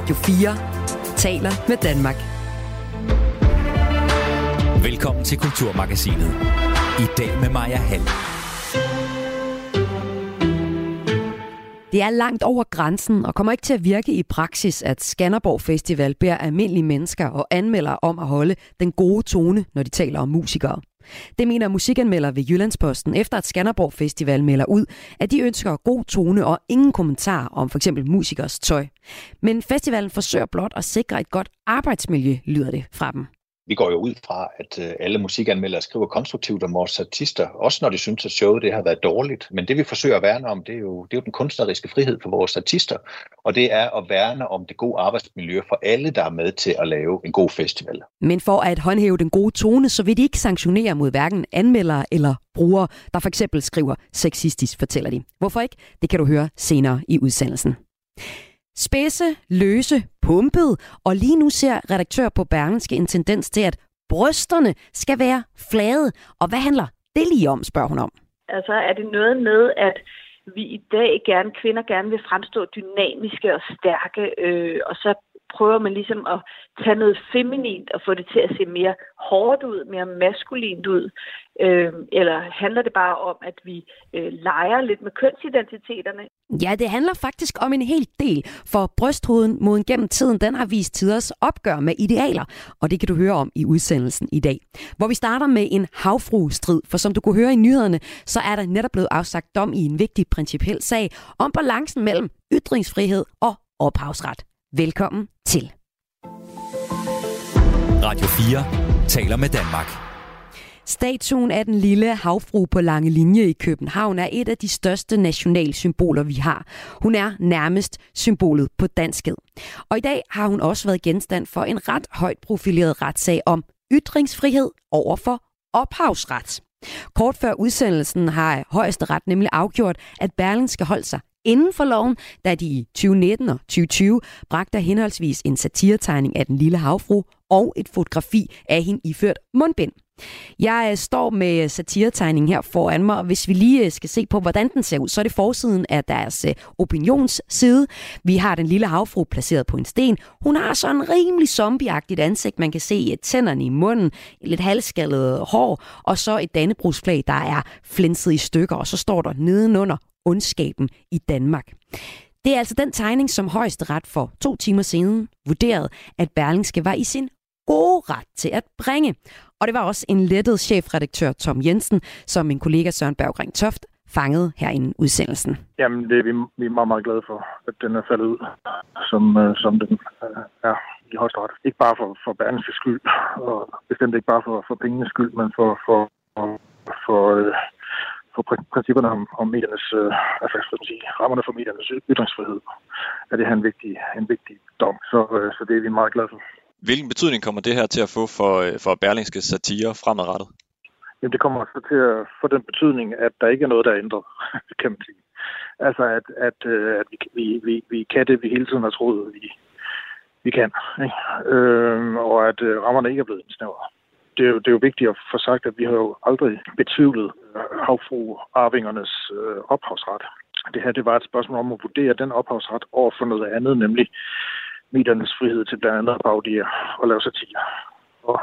Radio 4 taler med Danmark. Velkommen til Kulturmagasinet. I dag med Maja Hall. Det er langt over grænsen og kommer ikke til at virke i praksis, at Skanderborg Festival beder almindelige mennesker og anmelder om at holde den gode tone, når de taler om musikere. Det mener musikanmelder ved Jyllandsposten, efter at Skanderborg Festival melder ud, at de ønsker god tone og ingen kommentar om f.eks. musikers tøj. Men festivalen forsøger blot at sikre et godt arbejdsmiljø, lyder det fra dem vi går jo ud fra, at øh, alle musikanmeldere skriver konstruktivt om vores artister, også når de synes, at showet det har været dårligt. Men det vi forsøger at værne om, det er jo, det er jo den kunstneriske frihed for vores artister, og det er at værne om det gode arbejdsmiljø for alle, der er med til at lave en god festival. Men for at håndhæve den gode tone, så vil de ikke sanktionere mod hverken anmeldere eller brugere, der for eksempel skriver sexistisk, fortæller de. Hvorfor ikke? Det kan du høre senere i udsendelsen. Spidse, løse, pumpet, og lige nu ser redaktør på Bergenske en tendens til, at brysterne skal være flade. Og hvad handler det lige om, spørger hun om. Altså er det noget med, at vi i dag gerne, kvinder gerne vil fremstå dynamiske og stærke, øh, og så prøver man ligesom at tage noget feminint og få det til at se mere hårdt ud, mere maskulint ud? Øh, eller handler det bare om, at vi øh, leger lidt med kønsidentiteterne? Ja, det handler faktisk om en hel del, for brysthuden moden gennem tiden, den har vist tiders opgør med idealer, og det kan du høre om i udsendelsen i dag. Hvor vi starter med en havfru-strid, for som du kunne høre i nyhederne, så er der netop blevet afsagt dom i en vigtig principiel sag om balancen mellem ytringsfrihed og ophavsret. Velkommen til. Radio 4 taler med Danmark. Statuen af den lille havfru på Lange Linje i København er et af de største nationalsymboler, vi har. Hun er nærmest symbolet på danskhed. Og i dag har hun også været genstand for en ret højt profileret retssag om ytringsfrihed over for ophavsret. Kort før udsendelsen har højesteret nemlig afgjort, at Berlin skal holde sig inden for loven, da de i 2019 og 2020 bragte henholdsvis en satiretegning af den lille havfru og et fotografi af hende iført mundbind. Jeg øh, står med øh, satiretegningen her foran mig, og hvis vi lige øh, skal se på, hvordan den ser ud, så er det forsiden af deres opinionsside. Vi har den lille havfru placeret på en sten. Hun har sådan en rimelig zombieagtigt ansigt. Man kan se tænderne i munden, lidt halvskaldet hår, og så et dannebrugsflag, der er flænset i stykker, og så står der nedenunder ondskaben i Danmark. Det er altså den tegning, som højesteret for to timer siden vurderede, at Berlingske var i sin gode ret til at bringe. Og det var også en lettet chefredaktør Tom Jensen, som min kollega Søren Berggring Toft fangede her i udsendelsen. Jamen, det er vi, vi er meget, meget glade for, at den er faldet ud, som, øh, som den øh, er i højesteret. Ikke bare for, for Berlingske skyld, og bestemt ikke bare for, for pengenes skyld, men for, for, for, for øh, for principperne om, om mediernes, øh, altså, sige, rammerne for mediernes ytringsfrihed, er det her en vigtig, en vigtig dom. Så, øh, så det er vi meget glade for. Hvilken betydning kommer det her til at få for, øh, for Berlingske satire fremadrettet? Jamen, det kommer så til at få den betydning, at der ikke er noget, der er ændret, kan man sige. Altså, at, at, øh, at vi, vi, vi kan det, vi hele tiden har troet, vi, vi kan. Ikke? Øh, og at øh, rammerne ikke er blevet indsnævret det, er jo, det er jo vigtigt at få sagt, at vi har jo aldrig betvivlet øh, havfru-arvingernes øh, ophavsret. Det her det var et spørgsmål om at vurdere den ophavsret over for noget andet, nemlig mediernes frihed til blandt andet at og lave satire. Og,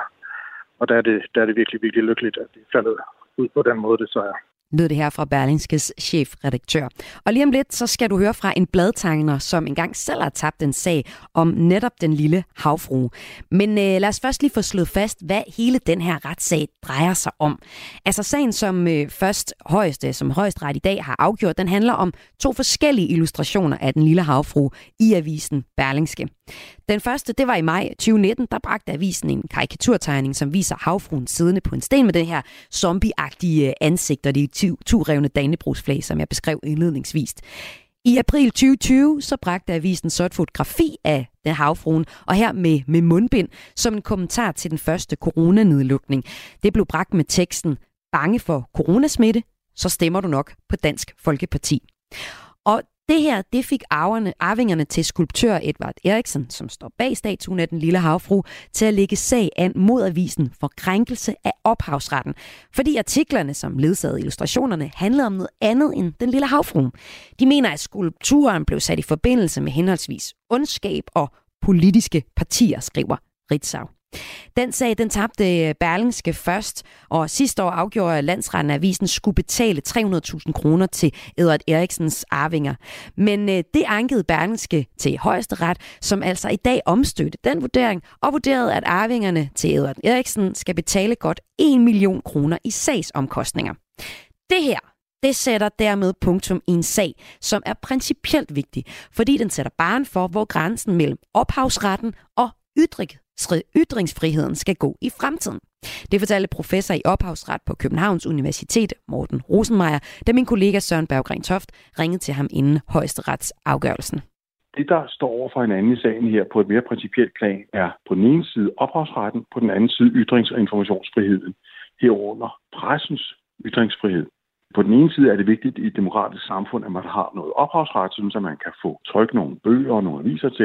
og der, er det, der er det virkelig, virkelig lykkeligt, at det faldet ud på den måde, det så er lød det her fra Berlingskes chefredaktør. Og lige om lidt, så skal du høre fra en bladtegner, som engang selv har tabt en sag om netop den lille havfrue. Men øh, lad os først lige få slået fast, hvad hele den her retssag drejer sig om. Altså sagen, som øh, først højeste, som højesteret i dag har afgjort, den handler om to forskellige illustrationer af den lille havfrue i avisen Berlingske. Den første, det var i maj 2019, der bragte avisen en karikaturtegning, som viser havfruen siddende på en sten med den her zombieagtige øh, ansigt og de turevne dannebrugsflag, som jeg beskrev indledningsvis. I april 2020 så bragte avisen så et fotografi af den havfruen, og her med, med mundbind, som en kommentar til den første coronanedlukning. Det blev bragt med teksten, bange for coronasmitte, så stemmer du nok på Dansk Folkeparti. Og det her, det fik arverne, arvingerne til skulptør Edvard Eriksen, som står bag statuen af den lille havfru, til at lægge sag an mod avisen for krænkelse af ophavsretten. Fordi artiklerne, som ledsagede illustrationerne, handlede om noget andet end den lille havfru. De mener, at skulpturen blev sat i forbindelse med henholdsvis ondskab og politiske partier, skriver Ritzau. Den sag, den tabte øh, Berlingske først, og sidste år afgjorde landsretten, at avisen skulle betale 300.000 kroner til Edward Eriksens arvinger. Men øh, det ankede Berlingske til højesteret, som altså i dag omstødte den vurdering, og vurderede, at arvingerne til Edward Eriksen skal betale godt 1 million kroner i sagsomkostninger. Det her, det sætter dermed punktum i en sag, som er principielt vigtig, fordi den sætter barn for, hvor grænsen mellem ophavsretten og ytringsfriheden skal gå i fremtiden. Det fortalte professor i ophavsret på Københavns Universitet, Morten Rosenmeier, da min kollega Søren Berggren Toft ringede til ham inden højesteretsafgørelsen. Det, der står over for hinanden i sagen her på et mere principielt plan, er på den ene side ophavsretten, på den anden side ytrings- og informationsfriheden, herunder pressens ytringsfrihed. På den ene side er det vigtigt i et demokratisk samfund, at man har noget ophavsret, så man kan få trykke nogle bøger og nogle aviser, etc.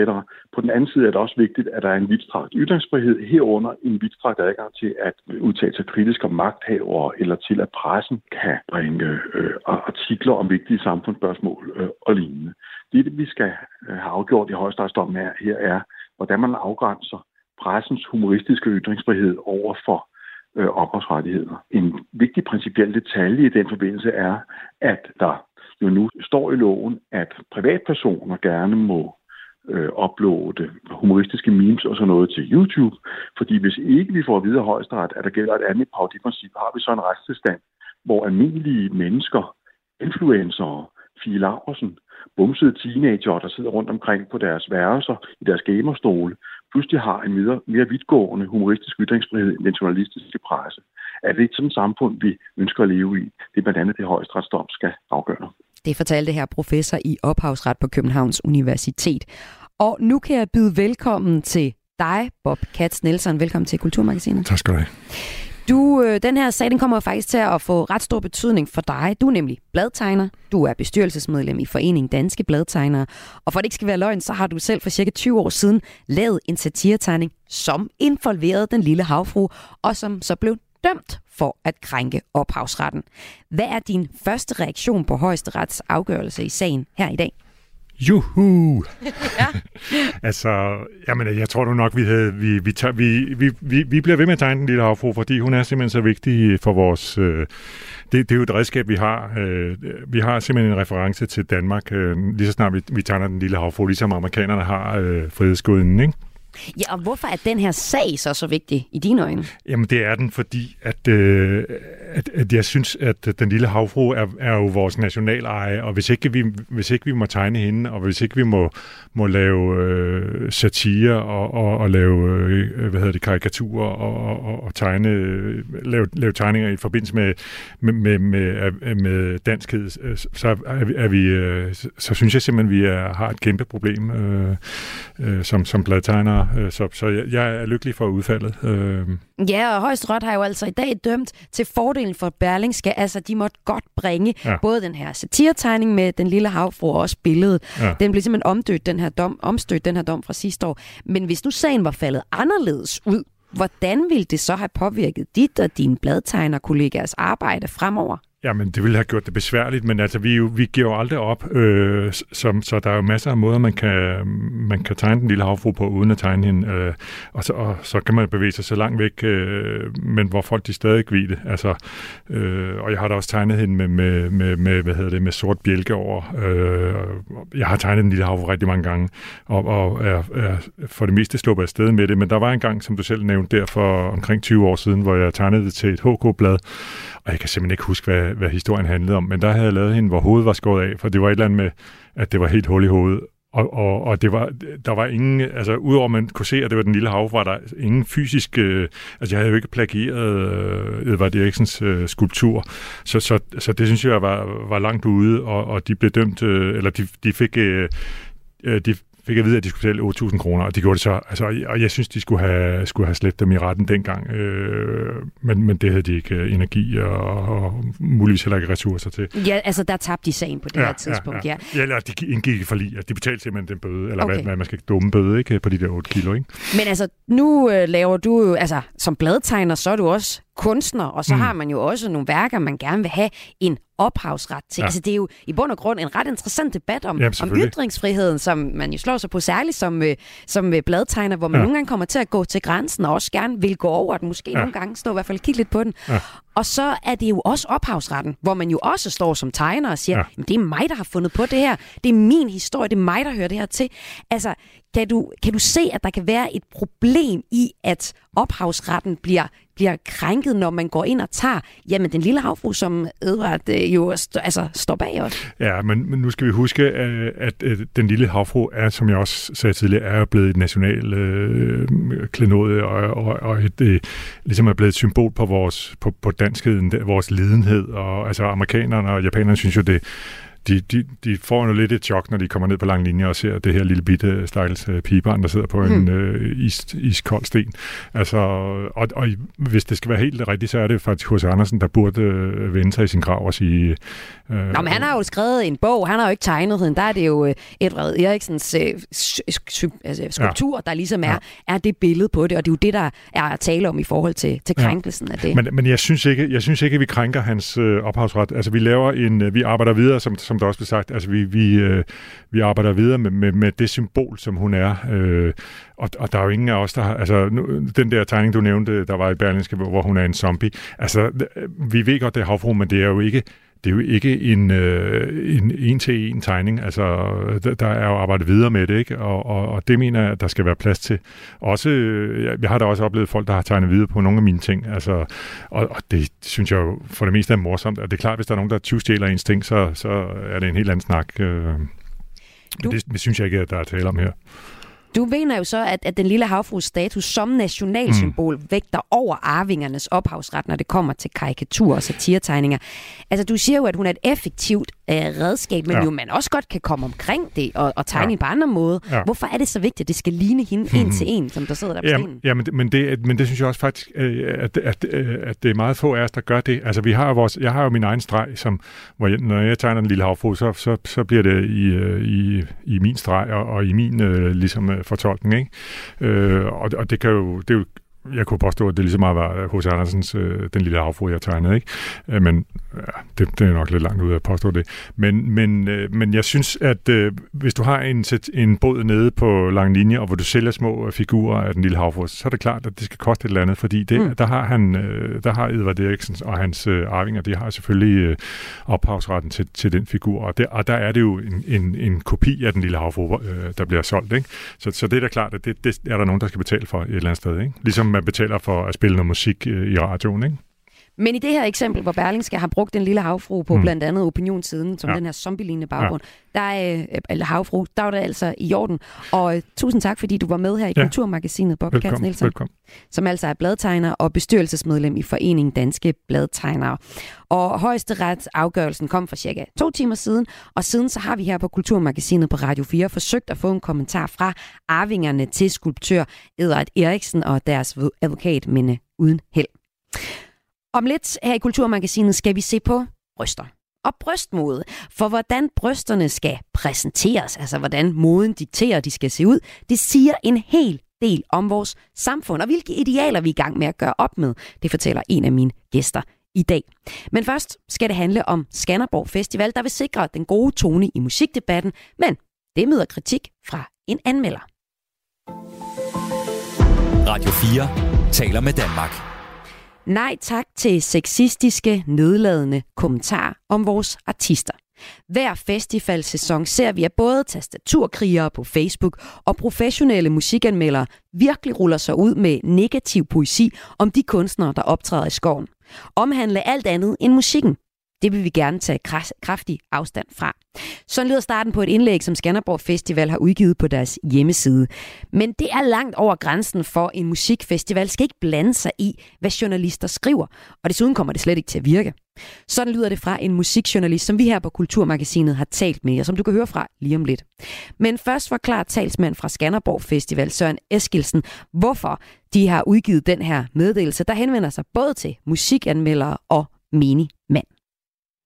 På den anden side er det også vigtigt, at der er en vidtstrakt ytringsfrihed, herunder en vidtstrakt adgang til at udtale sig kritisk om magthavere, eller til at pressen kan bringe øh, artikler om vigtige samfundsspørgsmål øh, og lignende. Det, vi skal øh, have afgjort i højesteretdommen her, her er, hvordan man afgrænser pressens humoristiske ytringsfrihed over for øh, ophavsrettigheder. En vigtig principiel detalje i den forbindelse er, at der jo nu står i loven, at privatpersoner gerne må øh, uploade humoristiske memes og sådan noget til YouTube, fordi hvis ikke vi får at vide af højesteret, at der gælder et andet parodiprincip, har vi så en retstilstand, hvor almindelige mennesker, influencer, Fie Laversen, bumsede teenager, der sidder rundt omkring på deres værelser i deres gamerstole, pludselig har en mere, mere vidtgående humoristisk ytringsfrihed end den journalistiske presse. Er det et sådan samfund, vi ønsker at leve i? Det er blandt andet det højesteretsdom skal afgøre. Det fortalte her professor i ophavsret på Københavns Universitet. Og nu kan jeg byde velkommen til dig, Bob Katz Nielsen. Velkommen til Kulturmagasinet. Tak skal du have. Du, øh, den her sag den kommer faktisk til at få ret stor betydning for dig. Du er nemlig bladtegner. Du er bestyrelsesmedlem i Foreningen Danske Bladtegnere. Og for at det ikke skal være løgn, så har du selv for cirka 20 år siden lavet en satiretegning, som involverede den lille havfru, og som så blev dømt for at krænke ophavsretten. Hvad er din første reaktion på højesterets afgørelse i sagen her i dag? Juhu! ja. altså, jamen, jeg tror nu nok, vi, havde, vi, vi, tager, vi, vi, vi, vi bliver ved med at tegne den lille havfru, fordi hun er simpelthen så vigtig for vores... Øh, det, det er jo et redskab, vi har. Øh, vi har simpelthen en reference til Danmark, øh, lige så snart vi, vi tegner den lille havfru, ligesom amerikanerne har øh, ikke? Ja, og hvorfor er den her sag så så vigtig i dine øjne? Jamen, det er den, fordi at, øh, at, at jeg synes, at den lille havfru er, er jo vores nationaleje, og hvis ikke, vi, hvis ikke vi må tegne hende, og hvis ikke vi må, må lave øh, satire og, og, og lave øh, hvad hedder det, karikaturer og, og, og tegne, øh, lave, lave tegninger i forbindelse med, med, med, med, med danskhed, øh, så er vi, er vi øh, så synes jeg simpelthen, at vi er, har et kæmpe problem øh, øh, som, som bladtegner Øh, så, så jeg, jeg er lykkelig for udfaldet. Øh. Ja, og Højesteret har jo altså i dag dømt til fordelen for Berlingske. Altså, de måtte godt bringe ja. både den her satiretegning med den lille havfru og også billedet. Ja. Den blev simpelthen omdødt, den her dom, omstødt, den her dom fra sidste år. Men hvis nu sagen var faldet anderledes ud, hvordan ville det så have påvirket dit og dine bladtegnerkollegaers arbejde fremover? Jamen, det ville have gjort det besværligt, men altså, vi, vi giver jo aldrig op, øh, som, så der er jo masser af måder, man kan, man kan tegne den lille havfru på, uden at tegne hende, øh, og, så, og så kan man bevæge sig så langt væk, øh, men hvor folk de stadig ved det. Altså, øh, og jeg har da også tegnet hende med, med, med, med, hvad hedder det, med sort bjælke over. Øh, jeg har tegnet den lille havfru rigtig mange gange, og, og er, er for det meste sluppet afsted med det, men der var en gang, som du selv nævnte der, for omkring 20 år siden, hvor jeg tegnede det til et HK-blad, og jeg kan simpelthen ikke huske, hvad, hvad historien handlede om, men der havde jeg lavet hende, hvor hovedet var skåret af, for det var et eller andet med, at det var helt hul i hovedet. Og, og, og det var, der var ingen, altså udover at man kunne se, at det var den lille hav, var der ingen fysisk, øh, altså jeg havde jo ikke plagieret øh, Edvard Eriksens øh, skulptur, så, så, så det synes jeg var, var langt ude, og, og de blev dømt, øh, eller de, de fik, øh, øh de, fik at vide, at de skulle betale 8.000 kroner, og de gjorde det så. Altså, og jeg synes, de skulle have, skulle have slet dem i retten dengang, øh, men, men det havde de ikke øh, energi og, og muligvis heller ikke ressourcer til. Ja, altså der tabte de sagen på det ja, her tidspunkt, ja. Ja, ja eller de indgik i forlig, at de betalte simpelthen den bøde, eller okay. hvad, hvad man skal dumme bøde ikke, på de der 8 kilo. Ikke? Men altså, nu øh, laver du, altså som bladtegner, så er du også kunstner, og så mm. har man jo også nogle værker, man gerne vil have en ophavsret til. Ja. Altså, det er jo i bund og grund en ret interessant debat om, Jamen, om ytringsfriheden, som man jo slår sig på særligt som, øh, som øh, bladtegner, hvor man ja. nogle gange kommer til at gå til grænsen og også gerne vil gå over den, måske ja. nogle gange stå i hvert fald kigge lidt på den. Ja. Og så er det jo også ophavsretten, hvor man jo også står som tegner og siger, ja. det er mig, der har fundet på det her. Det er min historie, det er mig, der hører det her til. Altså, kan du, kan du se, at der kan være et problem i, at ophavsretten bliver, bliver krænket, når man går ind og tager, jamen den lille havfru, som Edvard øh, jo st- altså, står bag os? Ja, men, men nu skal vi huske, øh, at, at, at den lille havfru er, som jeg også sagde tidligere, er blevet et national øh, klenode, og, og, og et, øh, ligesom er blevet et symbol på vores på, på danskheden, vores lidenhed, og altså amerikanerne og japanerne synes jo, det de, de, de får jo lidt et chok, når de kommer ned på lang linje og ser det her lille bitte stakkels uh, pigebarn, der sidder på hmm. en uh, is, iskold sten. Altså, og, og hvis det skal være helt rigtigt, så er det faktisk H.C. Andersen, der burde uh, vende sig i sin grav og sige... Uh, Nå, men han har jo skrevet en bog, han har jo ikke tegnet den. Der er det jo Edvard Eriksens uh, altså, skulptur, ja. der ligesom er, ja. er det billede på det, og det er jo det, der er at tale om i forhold til, til krænkelsen ja. af det. Men, men jeg, synes ikke, jeg synes ikke, at vi krænker hans uh, ophavsret. Altså, vi laver en, uh, vi arbejder videre, som som som der også blev sagt, altså vi, vi, øh, vi arbejder videre med, med, med det symbol, som hun er. Øh, og, og der er jo ingen af os, der har... Altså, nu, den der tegning, du nævnte, der var i Berlinske, hvor hun er en zombie. Altså, øh, vi ved godt, det er havfru, men det er jo ikke det er jo ikke en, øh, en en-til-en tegning. Altså, der, der er jo arbejdet videre med det, ikke? Og, og, og det mener jeg, at der skal være plads til. Også, jeg, jeg har da også oplevet folk, der har tegnet videre på nogle af mine ting. Altså, og, og det synes jeg jo for det meste er morsomt. Og det er klart, hvis der er nogen, der tyvstjæler ens ting, så, så er det en helt anden snak. Øh, men det, det synes jeg ikke, at der er tale om her. Du mener jo så, at, at den lille havfrues status som nationalsymbol mm. vægter over arvingernes ophavsret, når det kommer til karikatur og satiretegninger. Altså, du siger jo, at hun er et effektivt øh, redskab, men ja. jo man også godt kan komme omkring det og, og tegne ja. på andre måder. Ja. Hvorfor er det så vigtigt, at det skal ligne hende mm. en til en, som der sidder der på ja, stenen? Ja, men, men, det, men det synes jeg også faktisk, øh, at, at, at det er meget få af os, der gør det. Altså, vi har vores, jeg har jo min egen streg, som, hvor jeg, når jeg tegner en lille havfru, så, så, så bliver det i, øh, i, i min streg og, og i min øh, ligesom, fortolkning. Ikke? Øh, og, og det kan jo, det er jo jeg kunne påstå, at det lige så meget var H.C. Andersens øh, Den lille havfru, jeg tegnede. Ikke? Øh, men ja, det, det er nok lidt langt ud at påstå det. Men, men, øh, men jeg synes, at øh, hvis du har en, en båd nede på lang linje, og hvor du sælger små figurer af Den lille havfru, så er det klart, at det skal koste et eller andet, fordi det, mm. der har han, øh, der har Edvard Eriksen og hans øh, arvinger, de har selvfølgelig øh, ophavsretten til, til den figur, og, det, og der er det jo en, en, en kopi af Den lille havfru, øh, der bliver solgt. Ikke? Så, så det er da klart, at det, det er der nogen, der skal betale for et eller andet sted. Ikke? Ligesom man betaler for at spille noget musik øh, i radioen, ikke? Men i det her eksempel, hvor Berlingske har brugt den lille havfru på mm. blandt andet opinionssiden, som ja. den her zombie baggrund, ja. der er, øh, eller havfru, der var det altså i orden. Og uh, tusind tak, fordi du var med her i ja. Kulturmagasinet, Bob Katz Nielsen, velkommen. som altså er bladtegner og bestyrelsesmedlem i Foreningen Danske Bladtegnere. Og højesterets afgørelsen kom for cirka to timer siden, og siden så har vi her på Kulturmagasinet på Radio 4 forsøgt at få en kommentar fra arvingerne til skulptør Edvard Eriksen og deres advokat, men uden held. Om lidt her i Kulturmagasinet skal vi se på bryster og brystmode. For hvordan brysterne skal præsenteres, altså hvordan moden dikterer, de skal se ud, det siger en hel del om vores samfund, og hvilke idealer vi er i gang med at gøre op med. Det fortæller en af mine gæster i dag. Men først skal det handle om Skanderborg Festival, der vil sikre den gode tone i musikdebatten, men det møder kritik fra en anmelder. Radio 4 taler med Danmark. Nej tak til sexistiske, nedladende kommentarer om vores artister. Hver festivalsæson ser vi, at både tastaturkrigere på Facebook og professionelle musikanmeldere virkelig ruller sig ud med negativ poesi om de kunstnere, der optræder i skoven. Omhandle alt andet end musikken. Det vil vi gerne tage kraftig afstand fra. Så lyder starten på et indlæg, som Skanderborg Festival har udgivet på deres hjemmeside. Men det er langt over grænsen for en musikfestival skal ikke blande sig i, hvad journalister skriver. Og desuden kommer det slet ikke til at virke. Sådan lyder det fra en musikjournalist, som vi her på Kulturmagasinet har talt med, og som du kan høre fra lige om lidt. Men først forklarer talsmand fra Skanderborg Festival, Søren Eskilsen, hvorfor de har udgivet den her meddelelse, der henvender sig både til musikanmeldere og menig mand.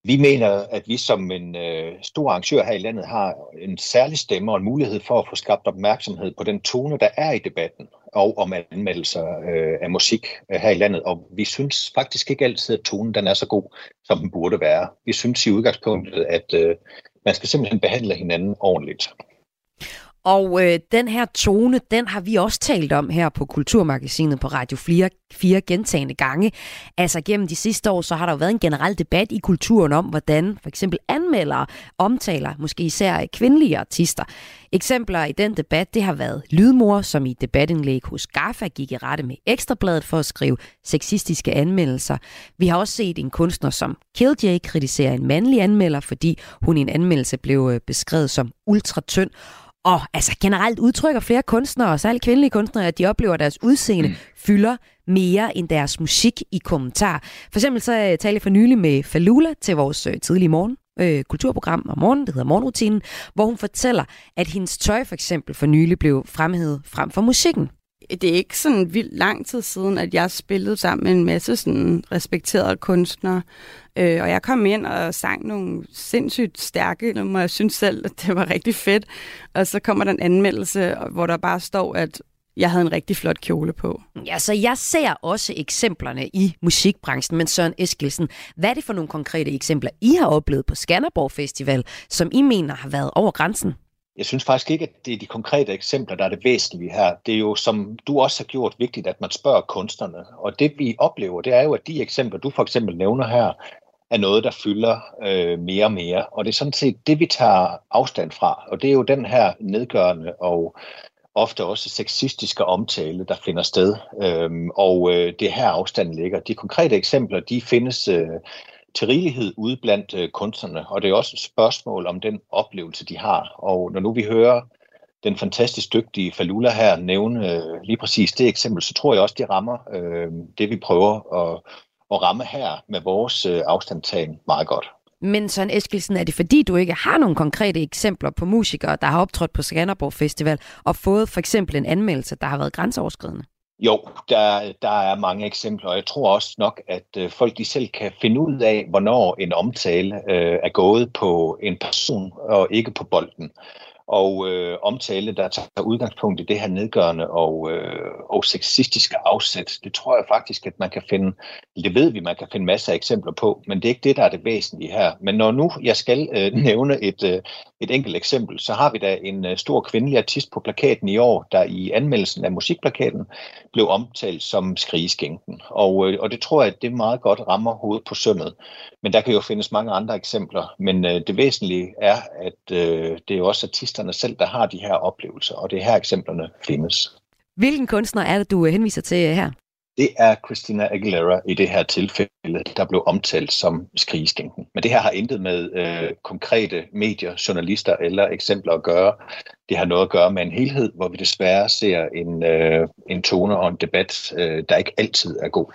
Vi mener, at vi som en øh, stor arrangør her i landet har en særlig stemme og en mulighed for at få skabt opmærksomhed på den tone, der er i debatten. og om anmeldelser øh, af musik øh, her i landet, og vi synes faktisk ikke altid, at tonen den er så god, som den burde være. Vi synes i udgangspunktet, at øh, man skal simpelthen behandle hinanden ordentligt. Og øh, den her tone, den har vi også talt om her på Kulturmagasinet på Radio 4, 4 gentagende gange. Altså gennem de sidste år, så har der jo været en generel debat i kulturen om, hvordan for eksempel anmeldere omtaler måske især kvindelige artister. Eksempler i den debat, det har været Lydmor, som i debatindlæg hos GAFA gik i rette med Ekstrabladet for at skrive sexistiske anmeldelser. Vi har også set en kunstner som Killjay kritisere en mandlig anmelder, fordi hun i en anmeldelse blev øh, beskrevet som ultratynd. Og altså generelt udtrykker flere kunstnere, og særligt kvindelige kunstnere, at de oplever, at deres udseende mm. fylder mere end deres musik i kommentar. For eksempel så øh, talte jeg for nylig med Falula til vores øh, tidlige morgen øh, kulturprogram om morgenen, det hedder Morgenrutinen, hvor hun fortæller, at hendes tøj for eksempel for nylig blev fremhævet frem for musikken. Det er ikke sådan vildt lang tid siden, at jeg spillede sammen med en masse sådan respekterede kunstnere, Øh, og jeg kom ind og sang nogle sindssygt stærke numre. Jeg synes selv, at det var rigtig fedt. Og så kommer der en anmeldelse, hvor der bare står, at jeg havde en rigtig flot kjole på. Ja, så jeg ser også eksemplerne i musikbranchen, men Søren Eskilsen, hvad er det for nogle konkrete eksempler, I har oplevet på Skanderborg Festival, som I mener har været over grænsen? Jeg synes faktisk ikke, at det er de konkrete eksempler, der er det væsentlige her. Det er jo, som du også har gjort, vigtigt, at man spørger kunstnerne. Og det vi oplever, det er jo, at de eksempler, du for eksempel nævner her, er noget, der fylder øh, mere og mere. Og det er sådan set det, vi tager afstand fra. Og det er jo den her nedgørende og ofte også sexistiske omtale, der finder sted. Øhm, og øh, det er her afstanden ligger. De konkrete eksempler, de findes øh, til rigelighed ude blandt øh, kunstnerne, og det er også et spørgsmål om den oplevelse, de har. Og når nu vi hører den fantastisk dygtige Falula her nævne øh, lige præcis det eksempel, så tror jeg også, det rammer øh, det, vi prøver at at ramme her med vores øh, afstandtagen meget godt. Men Søren Eskilsen, er det fordi, du ikke har nogle konkrete eksempler på musikere, der har optrådt på Skanderborg Festival og fået for eksempel en anmeldelse, der har været grænseoverskridende? Jo, der, der er mange eksempler, og jeg tror også nok, at øh, folk de selv kan finde ud af, hvornår en omtale øh, er gået på en person og ikke på bolden og øh, omtale, der tager udgangspunkt i det her nedgørende og, øh, og sexistiske afsæt. Det tror jeg faktisk, at man kan finde, det ved vi, man kan finde masser af eksempler på, men det er ikke det, der er det væsentlige her. Men når nu jeg skal øh, nævne et, øh, et enkelt eksempel, så har vi da en øh, stor kvindelig artist på plakaten i år, der i anmeldelsen af musikplakaten blev omtalt som skrigeskænken. Og, øh, og det tror jeg, at det meget godt rammer hovedet på sømmet. Men der kan jo findes mange andre eksempler. Men øh, det væsentlige er, at øh, det er jo også artisterne selv, der har de her oplevelser, og det er her eksemplerne findes. Hvilken kunstner er det, du øh, henviser til her? Det er Christina Aguilera i det her tilfælde, der blev omtalt som skrigeskænken. Men det her har intet med øh, konkrete medier, journalister eller eksempler at gøre. Det har noget at gøre med en helhed, hvor vi desværre ser en, øh, en tone og en debat, øh, der ikke altid er god.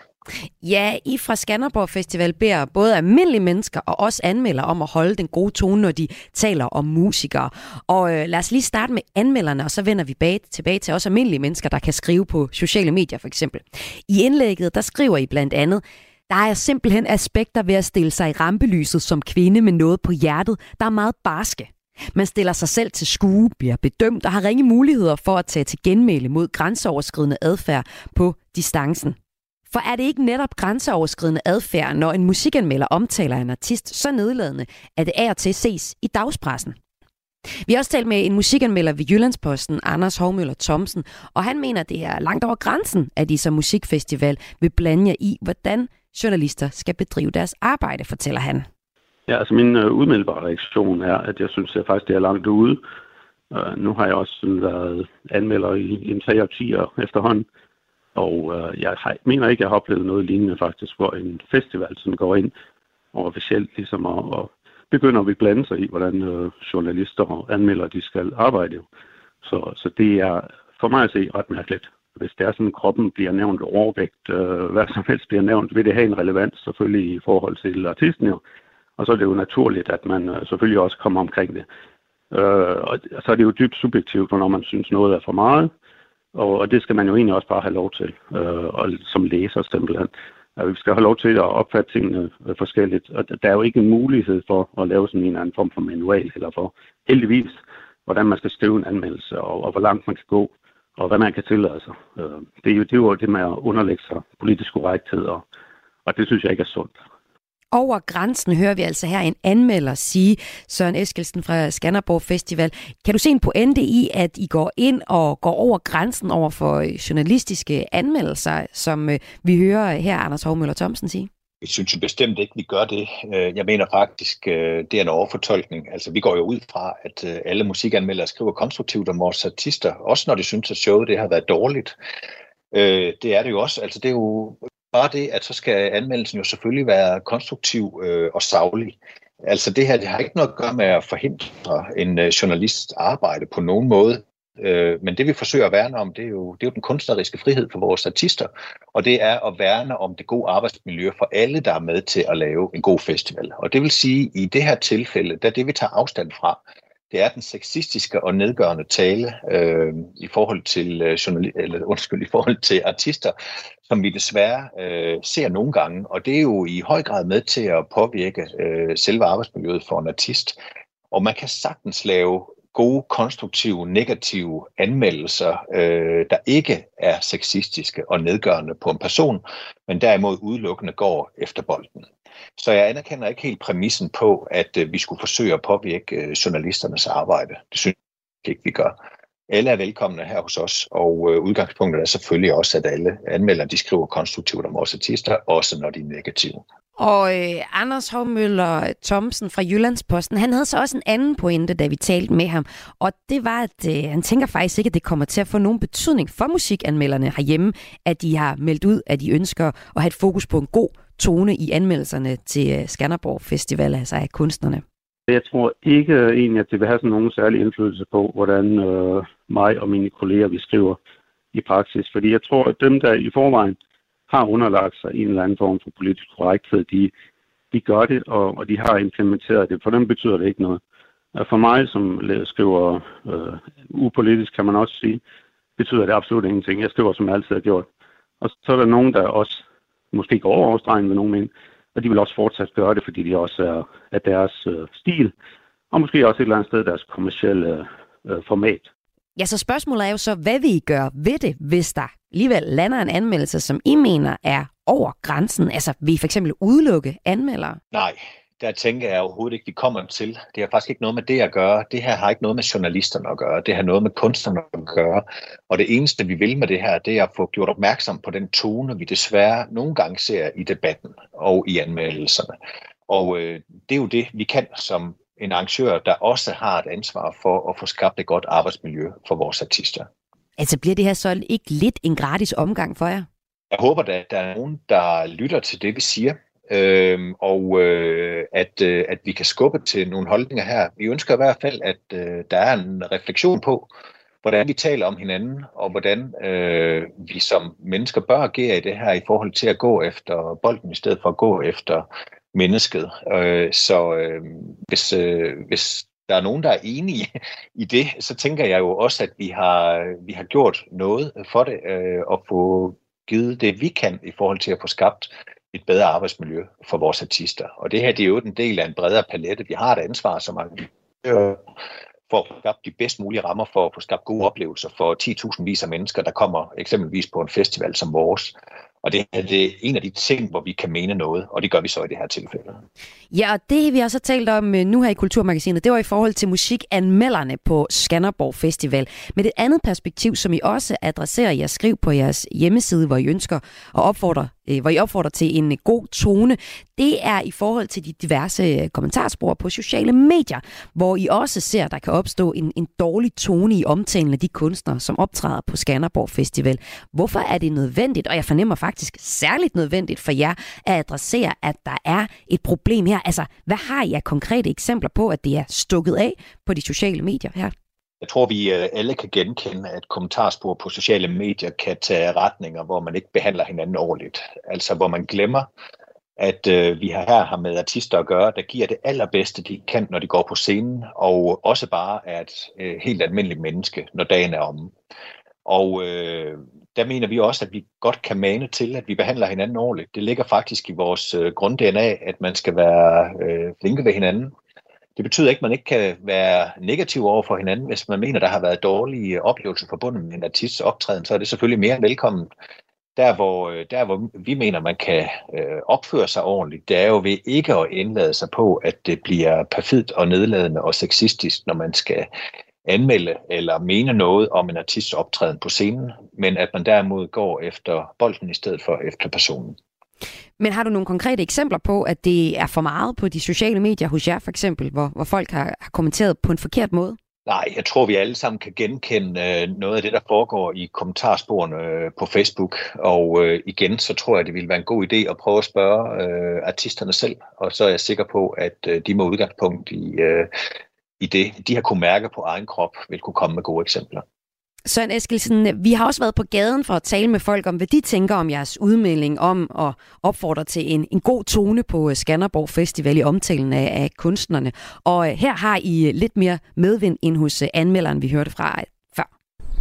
Ja, I fra Skanderborg Festival beder både almindelige mennesker og også anmelder om at holde den gode tone, når de taler om musikere. Og øh, lad os lige starte med anmelderne, og så vender vi bag, tilbage til også almindelige mennesker, der kan skrive på sociale medier for eksempel. I indlægget, der skriver I blandt andet, der er simpelthen aspekter ved at stille sig i rampelyset som kvinde med noget på hjertet, der er meget barske. Man stiller sig selv til skue, bliver bedømt og har ringe muligheder for at tage til genmæle mod grænseoverskridende adfærd på distancen. For er det ikke netop grænseoverskridende adfærd, når en musikanmelder omtaler en artist så nedladende, at det er og til ses i dagspressen? Vi har også talt med en musikanmelder ved Jyllandsposten, Anders Hovmøller Thomsen, og han mener, det er langt over grænsen, at I som musikfestival vil blande jer i, hvordan journalister skal bedrive deres arbejde, fortæller han. Ja, altså min uh, umiddelbare reaktion er, at jeg synes at faktisk, det er langt ude. Uh, nu har jeg også sådan været anmelder i, en tre årtier efterhånden, og øh, jeg har, mener ikke, at jeg har oplevet noget lignende faktisk, hvor en festival sådan går ind og officielt ligesom og, og begynder at blande sig i, hvordan øh, journalister og anmeldere de skal arbejde. Så, så det er for mig at se ret mærkeligt. Hvis det er sådan, at kroppen bliver nævnt overvægt, øh, hvad som helst bliver nævnt, vil det have en relevans selvfølgelig i forhold til artisten jo. Og så er det jo naturligt, at man øh, selvfølgelig også kommer omkring det. Øh, og så er det jo dybt subjektivt, når man synes noget er for meget, og, og det skal man jo egentlig også bare have lov til, øh, og som læser simpelthen. At vi skal have lov til at opfatte tingene øh, forskelligt. Og der er jo ikke en mulighed for at lave sådan en eller anden form for manual, eller for heldigvis, hvordan man skal skrive en anmeldelse, og, og hvor langt man kan gå. og hvad man kan tillade sig. Øh, det, er jo, det er jo det med at underlægge sig politisk korrekthed, og, og det synes jeg ikke er sundt. Over grænsen hører vi altså her en anmelder sige, Søren Eskelsen fra Skanderborg Festival. Kan du se en pointe i, at I går ind og går over grænsen over for øh, journalistiske anmeldelser, som øh, vi hører her Anders Hovmøller Thomsen sige? Jeg synes bestemt ikke, vi gør det. Øh, jeg mener faktisk, det er en overfortolkning. Altså, vi går jo ud fra, at alle musikanmeldere skriver konstruktivt om vores artister, også når de synes, at showet det har været dårligt. Det er det jo også. Altså, det er jo bare det, at så skal anmeldelsen jo selvfølgelig være konstruktiv øh, og savlig. Altså det her, det har ikke noget at gøre med at forhindre en øh, journalist arbejde på nogen måde. Øh, men det vi forsøger at værne om, det er, jo, det er jo den kunstneriske frihed for vores artister. Og det er at værne om det gode arbejdsmiljø for alle, der er med til at lave en god festival. Og det vil sige, at i det her tilfælde, der det vi tager afstand fra, det er den sexistiske og nedgørende tale øh, i forhold til øh, journal- eller undskyld, i forhold til artister, som vi desværre øh, ser nogle gange, og det er jo i høj grad med til at påvirke øh, selve arbejdsmiljøet for en artist. Og man kan sagtens lave gode, konstruktive, negative anmeldelser, øh, der ikke er sexistiske og nedgørende på en person, men derimod udelukkende går efter bolden. Så jeg anerkender ikke helt præmissen på, at øh, vi skulle forsøge at påvirke øh, journalisternes arbejde. Det synes jeg ikke, vi gør. Alle er velkomne her hos os, og øh, udgangspunktet er selvfølgelig også, at alle anmeldere de skriver konstruktivt om vores artister, også når de er negative. Og øh, Anders Hovmøller Thomsen fra Jyllandsposten, han havde så også en anden pointe, da vi talte med ham. Og det var, at øh, han tænker faktisk ikke, at det kommer til at få nogen betydning for musikanmelderne herhjemme, at de har meldt ud, at de ønsker at have et fokus på en god tone i anmeldelserne til øh, Skanderborg Festival, altså af kunstnerne. Jeg tror ikke øh, egentlig, at det vil have sådan nogen særlig indflydelse på, hvordan øh, mig og mine kolleger vi skriver i praksis. Fordi jeg tror, at dem, der i forvejen har underlagt sig en eller anden form for politisk korrekthed, de, de gør det, og, og de har implementeret det. For dem betyder det ikke noget. For mig, som skriver øh, upolitisk, kan man også sige, betyder det absolut ingenting. Jeg skriver, som jeg altid har gjort. Og så er der nogen, der også måske går over stregen med nogen, men og de vil også fortsat gøre det, fordi de også er, er deres øh, stil, og måske også et eller andet sted deres kommersielle øh, format. Ja, så spørgsmålet er jo så, hvad vil I gøre ved det, hvis der alligevel lander en anmeldelse, som I mener er over grænsen? Altså, vil I for eksempel udelukke anmeldere? Nej, der tænker jeg overhovedet ikke, de kommer til. Det har faktisk ikke noget med det at gøre. Det her har ikke noget med journalisterne at gøre. Det har noget med kunstnerne at gøre. Og det eneste, vi vil med det her, det er at få gjort opmærksom på den tone, vi desværre nogle gange ser i debatten og i anmeldelserne. Og øh, det er jo det, vi kan som en arrangør, der også har et ansvar for at få skabt et godt arbejdsmiljø for vores artister. Altså bliver det her så ikke lidt en gratis omgang for jer? Jeg håber, at der er nogen, der lytter til det, vi siger, øh, og øh, at, øh, at vi kan skubbe til nogle holdninger her. Vi ønsker i hvert fald, at øh, der er en refleksion på, hvordan vi taler om hinanden, og hvordan øh, vi som mennesker bør agere i det her i forhold til at gå efter bolden, i stedet for at gå efter mennesket. Øh, så øh, hvis, øh, hvis der er nogen, der er enige i det, så tænker jeg jo også, at vi har, vi har gjort noget for det, øh, og få givet det, vi kan i forhold til at få skabt et bedre arbejdsmiljø for vores artister. Og det her det er jo en del af en bredere palette. Vi har et ansvar som arrangør for at skabe de bedst mulige rammer for at få skabt gode oplevelser for 10.000 vis af mennesker, der kommer eksempelvis på en festival som vores. Og det, er det en af de ting, hvor vi kan mene noget, og det gør vi så i det her tilfælde. Ja, og det vi også har talt om øh, nu her i Kulturmagasinet, det var i forhold til musikanmelderne på Skanderborg Festival. Men et andet perspektiv, som I også adresserer i at skrive på jeres hjemmeside, hvor I ønsker at opfordre Øh, hvor I opfordrer til en øh, god tone, det er i forhold til de diverse øh, kommentarspor på sociale medier, hvor I også ser, at der kan opstå en, en dårlig tone i omtalen af de kunstnere, som optræder på Skanderborg Festival. Hvorfor er det nødvendigt, og jeg fornemmer faktisk særligt nødvendigt for jer, at adressere, at der er et problem her? Altså, hvad har I af konkrete eksempler på, at det er stukket af på de sociale medier her? Jeg tror, vi øh, alle kan genkende, at kommentarspor på sociale medier kan tage retninger, hvor man ikke behandler hinanden ordentligt. Altså hvor man glemmer, at øh, vi har her har med artister at gøre, der giver det allerbedste, de kan, når de går på scenen, og også bare er et øh, helt almindeligt menneske, når dagen er omme. Og øh, der mener vi også, at vi godt kan mane til, at vi behandler hinanden ordentligt. Det ligger faktisk i vores øh, grund-DNA, at man skal være øh, flinke ved hinanden, det betyder ikke, at man ikke kan være negativ over for hinanden. Hvis man mener, der har været dårlige oplevelser forbundet med en artists optræden, så er det selvfølgelig mere velkommen. Der hvor, øh, der, hvor vi mener, man kan øh, opføre sig ordentligt, det er jo ved ikke at indlade sig på, at det bliver perfidt og nedladende og sexistisk, når man skal anmelde eller mene noget om en artists optræden på scenen, men at man derimod går efter bolden i stedet for efter personen. Men har du nogle konkrete eksempler på, at det er for meget på de sociale medier hos jer for eksempel, hvor, hvor folk har, har kommenteret på en forkert måde? Nej, jeg tror, vi alle sammen kan genkende øh, noget af det, der foregår i kommentarsporene øh, på Facebook. Og øh, igen, så tror jeg, det ville være en god idé at prøve at spørge øh, artisterne selv. Og så er jeg sikker på, at øh, de med udgangspunkt i, øh, i det, de har kunne mærke på egen krop, vil kunne komme med gode eksempler. Søren Eskelsen, vi har også været på gaden for at tale med folk om, hvad de tænker om jeres udmelding om at opfordre til en, en god tone på øh, Skanderborg Festival i omtalen af, af kunstnerne. Og øh, her har I øh, lidt mere medvind end hos anmelderen, vi hørte fra før.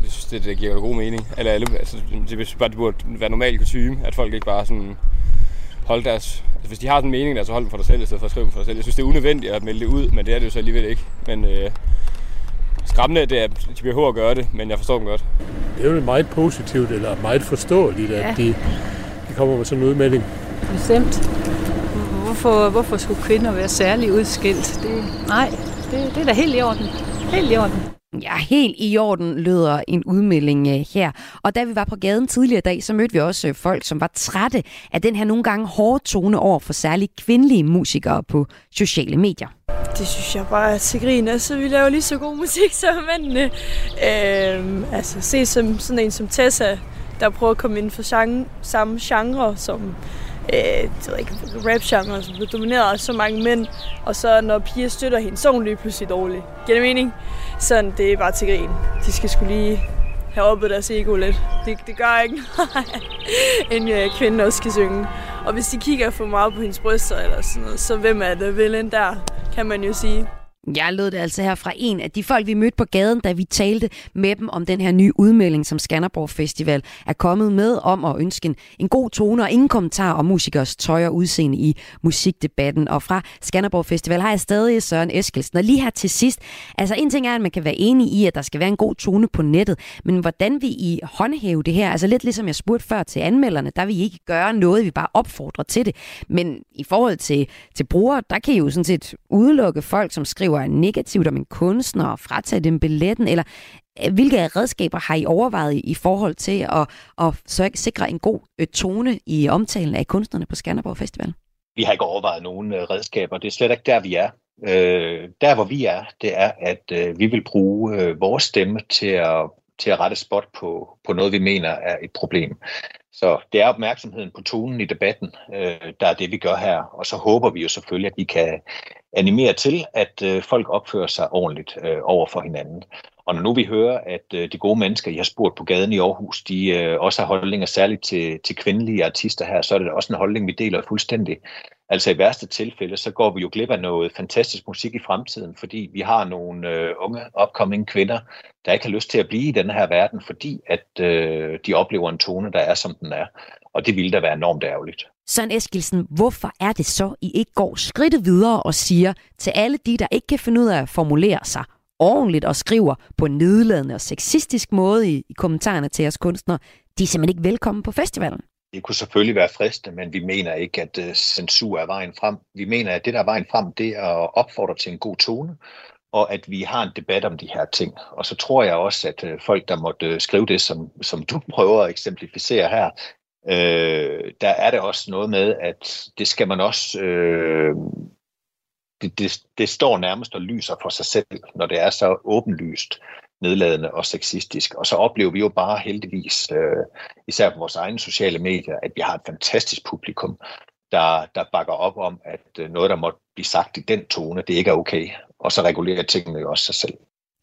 Jeg synes, det, det giver jo god mening. Eller alle, altså, det, bare, det burde være normal kutume, at folk ikke bare sådan holde deres... Altså, hvis de har sådan en mening, der så hold dem for dig selv, i stedet for at skrive dem for dig selv. Jeg synes, det er unødvendigt at melde det ud, men det er det jo så alligevel ikke. Men øh, skræmmende, det er, at de behøver at gøre det, men jeg forstår dem godt. Det er jo meget positivt, eller meget forståeligt, at ja. de, de kommer med sådan en udmelding. Bestemt. Hvorfor, hvorfor skulle kvinder være særligt udskilt? Det, nej, det, det er da helt i orden. Helt i orden. Ja, helt i orden lyder en udmelding øh, her. Og da vi var på gaden tidligere i dag, så mødte vi også øh, folk, som var trætte af den her nogle gange hårde tone over for særligt kvindelige musikere på sociale medier. Det synes jeg bare er til grin. Altså, vi laver lige så god musik som mændene. Øhm, altså, se som sådan en som Tessa, der prøver at komme ind for genre, samme genre som øh, det ved ikke, rap-genre, som bliver domineret af så mange mænd. Og så når piger støtter hende, så er hun lige pludselig dårlig. Giver det mening? Sådan, det er bare til grin. De skal skulle lige have oppet deres ego lidt. Det, det gør ikke en uh, kvinde også skal synge. Og hvis de kigger for meget på hendes bryster eller sådan noget, så hvem er det vel der, kan man jo sige. Jeg lød det altså her fra en af de folk, vi mødte på gaden, da vi talte med dem om den her nye udmelding, som Skanderborg Festival er kommet med om at ønske en, en god tone og ingen kommentar om musikers tøj og udseende i musikdebatten. Og fra Skanderborg Festival har jeg stadig Søren Eskelsen. Og lige her til sidst, altså en ting er, at man kan være enig i, at der skal være en god tone på nettet, men hvordan vi i håndhæve det her, altså lidt ligesom jeg spurgte før til anmelderne, der vil I ikke gøre noget, vi bare opfordrer til det. Men i forhold til, til brugere, der kan I jo sådan set udelukke folk, som skriver skriver negativt om en kunstner og fratage dem billetten, eller øh, hvilke redskaber har I overvejet i forhold til at, at sikre en god øh, tone i omtalen af kunstnerne på Skanderborg Festival? Vi har ikke overvejet nogen øh, redskaber. Det er slet ikke der, vi er. Øh, der, hvor vi er, det er, at øh, vi vil bruge øh, vores stemme til at, til at rette spot på, på noget, vi mener er et problem. Så det er opmærksomheden på tonen i debatten, øh, der er det, vi gør her. Og så håber vi jo selvfølgelig, at vi kan animere til, at øh, folk opfører sig ordentligt øh, over for hinanden. Og når nu vi hører, at øh, de gode mennesker, jeg har spurgt på gaden i Aarhus, de øh, også har holdninger særligt til, til kvindelige artister her, så er det også en holdning, vi deler fuldstændig. Altså i værste tilfælde, så går vi jo glip af noget fantastisk musik i fremtiden, fordi vi har nogle øh, unge, upcoming kvinder, der ikke har lyst til at blive i den her verden, fordi at øh, de oplever en tone, der er, som den er. Og det ville da være enormt ærgerligt. Søren Eskilsen, hvorfor er det så, I ikke går skridtet videre og siger til alle de, der ikke kan finde ud af at formulere sig ordentligt og skriver på en nedladende og sexistisk måde i, i kommentarerne til jeres kunstnere, de er simpelthen ikke velkommen på festivalen? Det kunne selvfølgelig være fristende, men vi mener ikke, at uh, censur er vejen frem. Vi mener, at det, der er vejen frem, det er at opfordre til en god tone, og at vi har en debat om de her ting. Og så tror jeg også, at uh, folk, der måtte uh, skrive det, som, som du prøver at eksemplificere her, øh, der er det også noget med, at det skal man også... Øh, det, det, det står nærmest og lyser for sig selv, når det er så åbenlyst nedladende og sexistisk. Og så oplever vi jo bare heldigvis, øh, især på vores egne sociale medier, at vi har et fantastisk publikum, der, der bakker op om, at øh, noget, der måtte blive sagt i den tone, det ikke er okay. Og så regulerer tingene jo også sig selv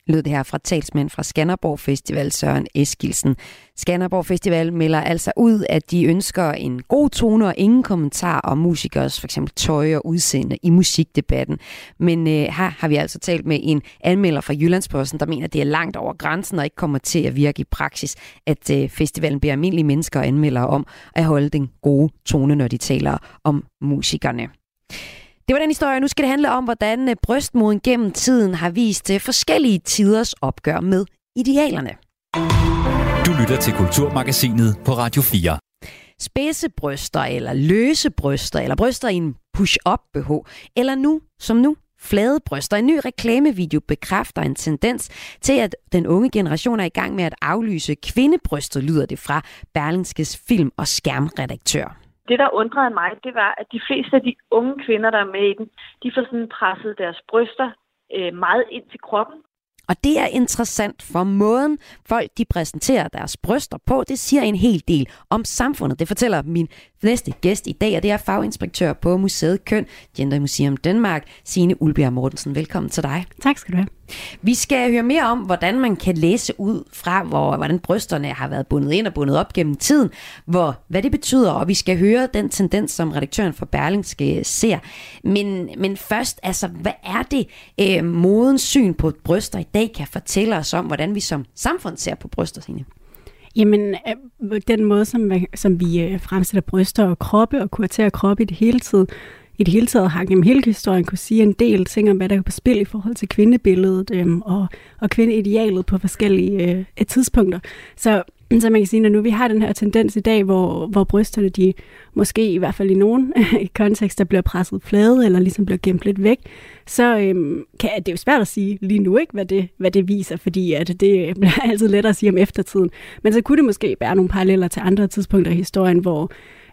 lød det her fra talsmænd fra Skanderborg Festival, Søren Eskilsen. Skanderborg Festival melder altså ud, at de ønsker en god tone og ingen kommentar om musikers for eksempel tøj og udseende i musikdebatten. Men øh, her har vi altså talt med en anmelder fra Jyllandsposten, der mener, at det er langt over grænsen og ikke kommer til at virke i praksis, at øh, festivalen beder almindelige mennesker og anmeldere om at holde den gode tone, når de taler om musikerne. Det var den historie. Nu skal det handle om, hvordan øh, brystmoden gennem tiden har vist øh, forskellige tiders opgør med idealerne. Du lytter til Kulturmagasinet på Radio 4. Spidse bryster, eller løse bryster, eller bryster i en push-up BH, eller nu, som nu, flade bryster. En ny reklamevideo bekræfter en tendens til, at den unge generation er i gang med at aflyse kvindebrystet, lyder det fra Berlingskes film- og skærmredaktør. Det, der undrede mig, det var, at de fleste af de unge kvinder, der er med i den, de får sådan presset deres bryster øh, meget ind til kroppen. Og det er interessant, for måden folk de præsenterer deres bryster på, det siger en hel del om samfundet. Det fortæller min næste gæst i dag, og det er faginspektør på Museet Køn, Gender Museum Danmark, Signe Ulbjerg Mortensen. Velkommen til dig. Tak skal du have. Vi skal høre mere om, hvordan man kan læse ud fra, hvor, hvordan brysterne har været bundet ind og bundet op gennem tiden, hvor, hvad det betyder, og vi skal høre den tendens, som redaktøren for Berlingske ser. Men, men først, altså, hvad er det, øh, modens syn på bryster i dag kan fortælle os om, hvordan vi som samfund ser på bryster, Signe? Jamen, øh, den måde, som, som vi øh, fremstiller bryster og kroppe og kuraterer kroppe i det hele tiden, i det hele taget har gennem hele historien kunne sige en del ting om, hvad der er på spil i forhold til kvindebilledet øhm, og, og kvindeidealet på forskellige øh, tidspunkter. Så, så man kan sige, at nu vi har den her tendens i dag, hvor, hvor brysterne, de måske i hvert fald i nogen kontekster bliver presset flade, eller ligesom bliver gemt lidt væk, så øhm, kan, det er jo svært at sige lige nu, ikke, hvad, det, hvad det viser, fordi at det øh, bliver altid lettere at sige om eftertiden. Men så kunne det måske bære nogle paralleller til andre tidspunkter i historien, hvor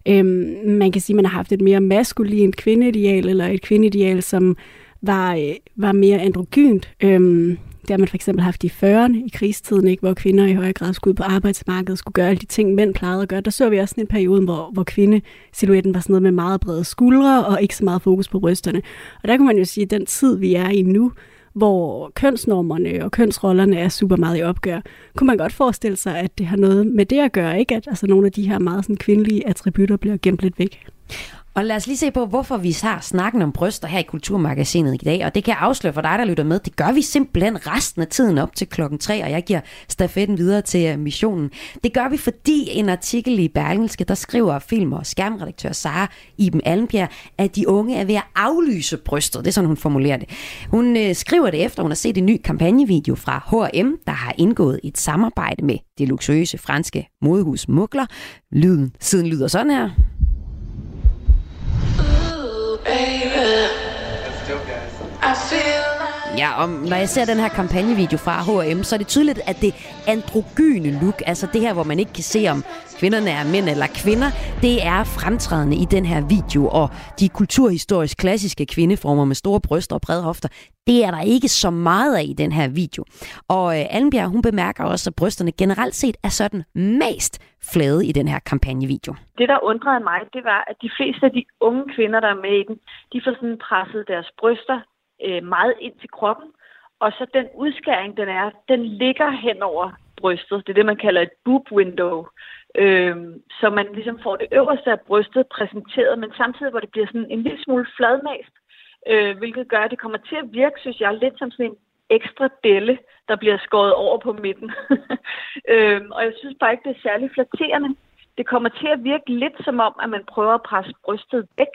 Øhm, man kan sige, at man har haft et mere maskulint kvindeideal, eller et kvindeideal, som var, øh, var mere androgynt. Øhm, det har man for eksempel haft i 40'erne i krigstiden, ikke, hvor kvinder i højere grad skulle ud på arbejdsmarkedet, skulle gøre alle de ting, mænd plejede at gøre. Der så vi også en periode, hvor, hvor kvindesilhuetten var sådan noget med meget brede skuldre og ikke så meget fokus på brysterne. Og der kan man jo sige, at den tid, vi er i nu, hvor kønsnormerne og kønsrollerne er super meget i opgør, kunne man godt forestille sig, at det har noget med det at gøre, ikke? At altså, nogle af de her meget sådan, kvindelige attributter bliver gemt lidt væk. Og lad os lige se på, hvorfor vi har snakken om bryster her i Kulturmagasinet i dag. Og det kan jeg afsløre for dig, der lytter med. Det gør vi simpelthen resten af tiden op til klokken 3, og jeg giver stafetten videre til øh, missionen. Det gør vi, fordi en artikel i Berlingske, der skriver film- og skærmredaktør Sara Iben Almbjerg, at de unge er ved at aflyse brystet. Det er sådan, hun formulerer det. Hun øh, skriver det efter, hun har set en ny kampagnevideo fra H&M, der har indgået et samarbejde med det luksuriøse franske modehus Mugler. Lyden siden lyder sådan her. Baby. That's dope, guys. I feel Ja, og når jeg ser den her kampagnevideo fra H&M, så er det tydeligt, at det androgyne look, altså det her, hvor man ikke kan se, om kvinderne er mænd eller kvinder, det er fremtrædende i den her video, og de kulturhistorisk klassiske kvindeformer med store bryster og brede hofter, det er der ikke så meget af i den her video. Og øh, Allenbjerg, hun bemærker også, at brysterne generelt set er sådan mest flade i den her kampagnevideo. Det, der undrede mig, det var, at de fleste af de unge kvinder, der er med i den, de får sådan presset deres bryster øh, meget ind til kroppen. Og så den udskæring, den er, den ligger hen over brystet. Det er det, man kalder et boob window. Øh, så man ligesom får det øverste af brystet præsenteret, men samtidig hvor det bliver sådan en lille smule fladmast, øh, hvilket gør, at det kommer til at virke, synes jeg, lidt som sådan en ekstra delle, der bliver skåret over på midten. øh, og jeg synes bare ikke, det er særlig flatterende. Det kommer til at virke lidt som om, at man prøver at presse brystet væk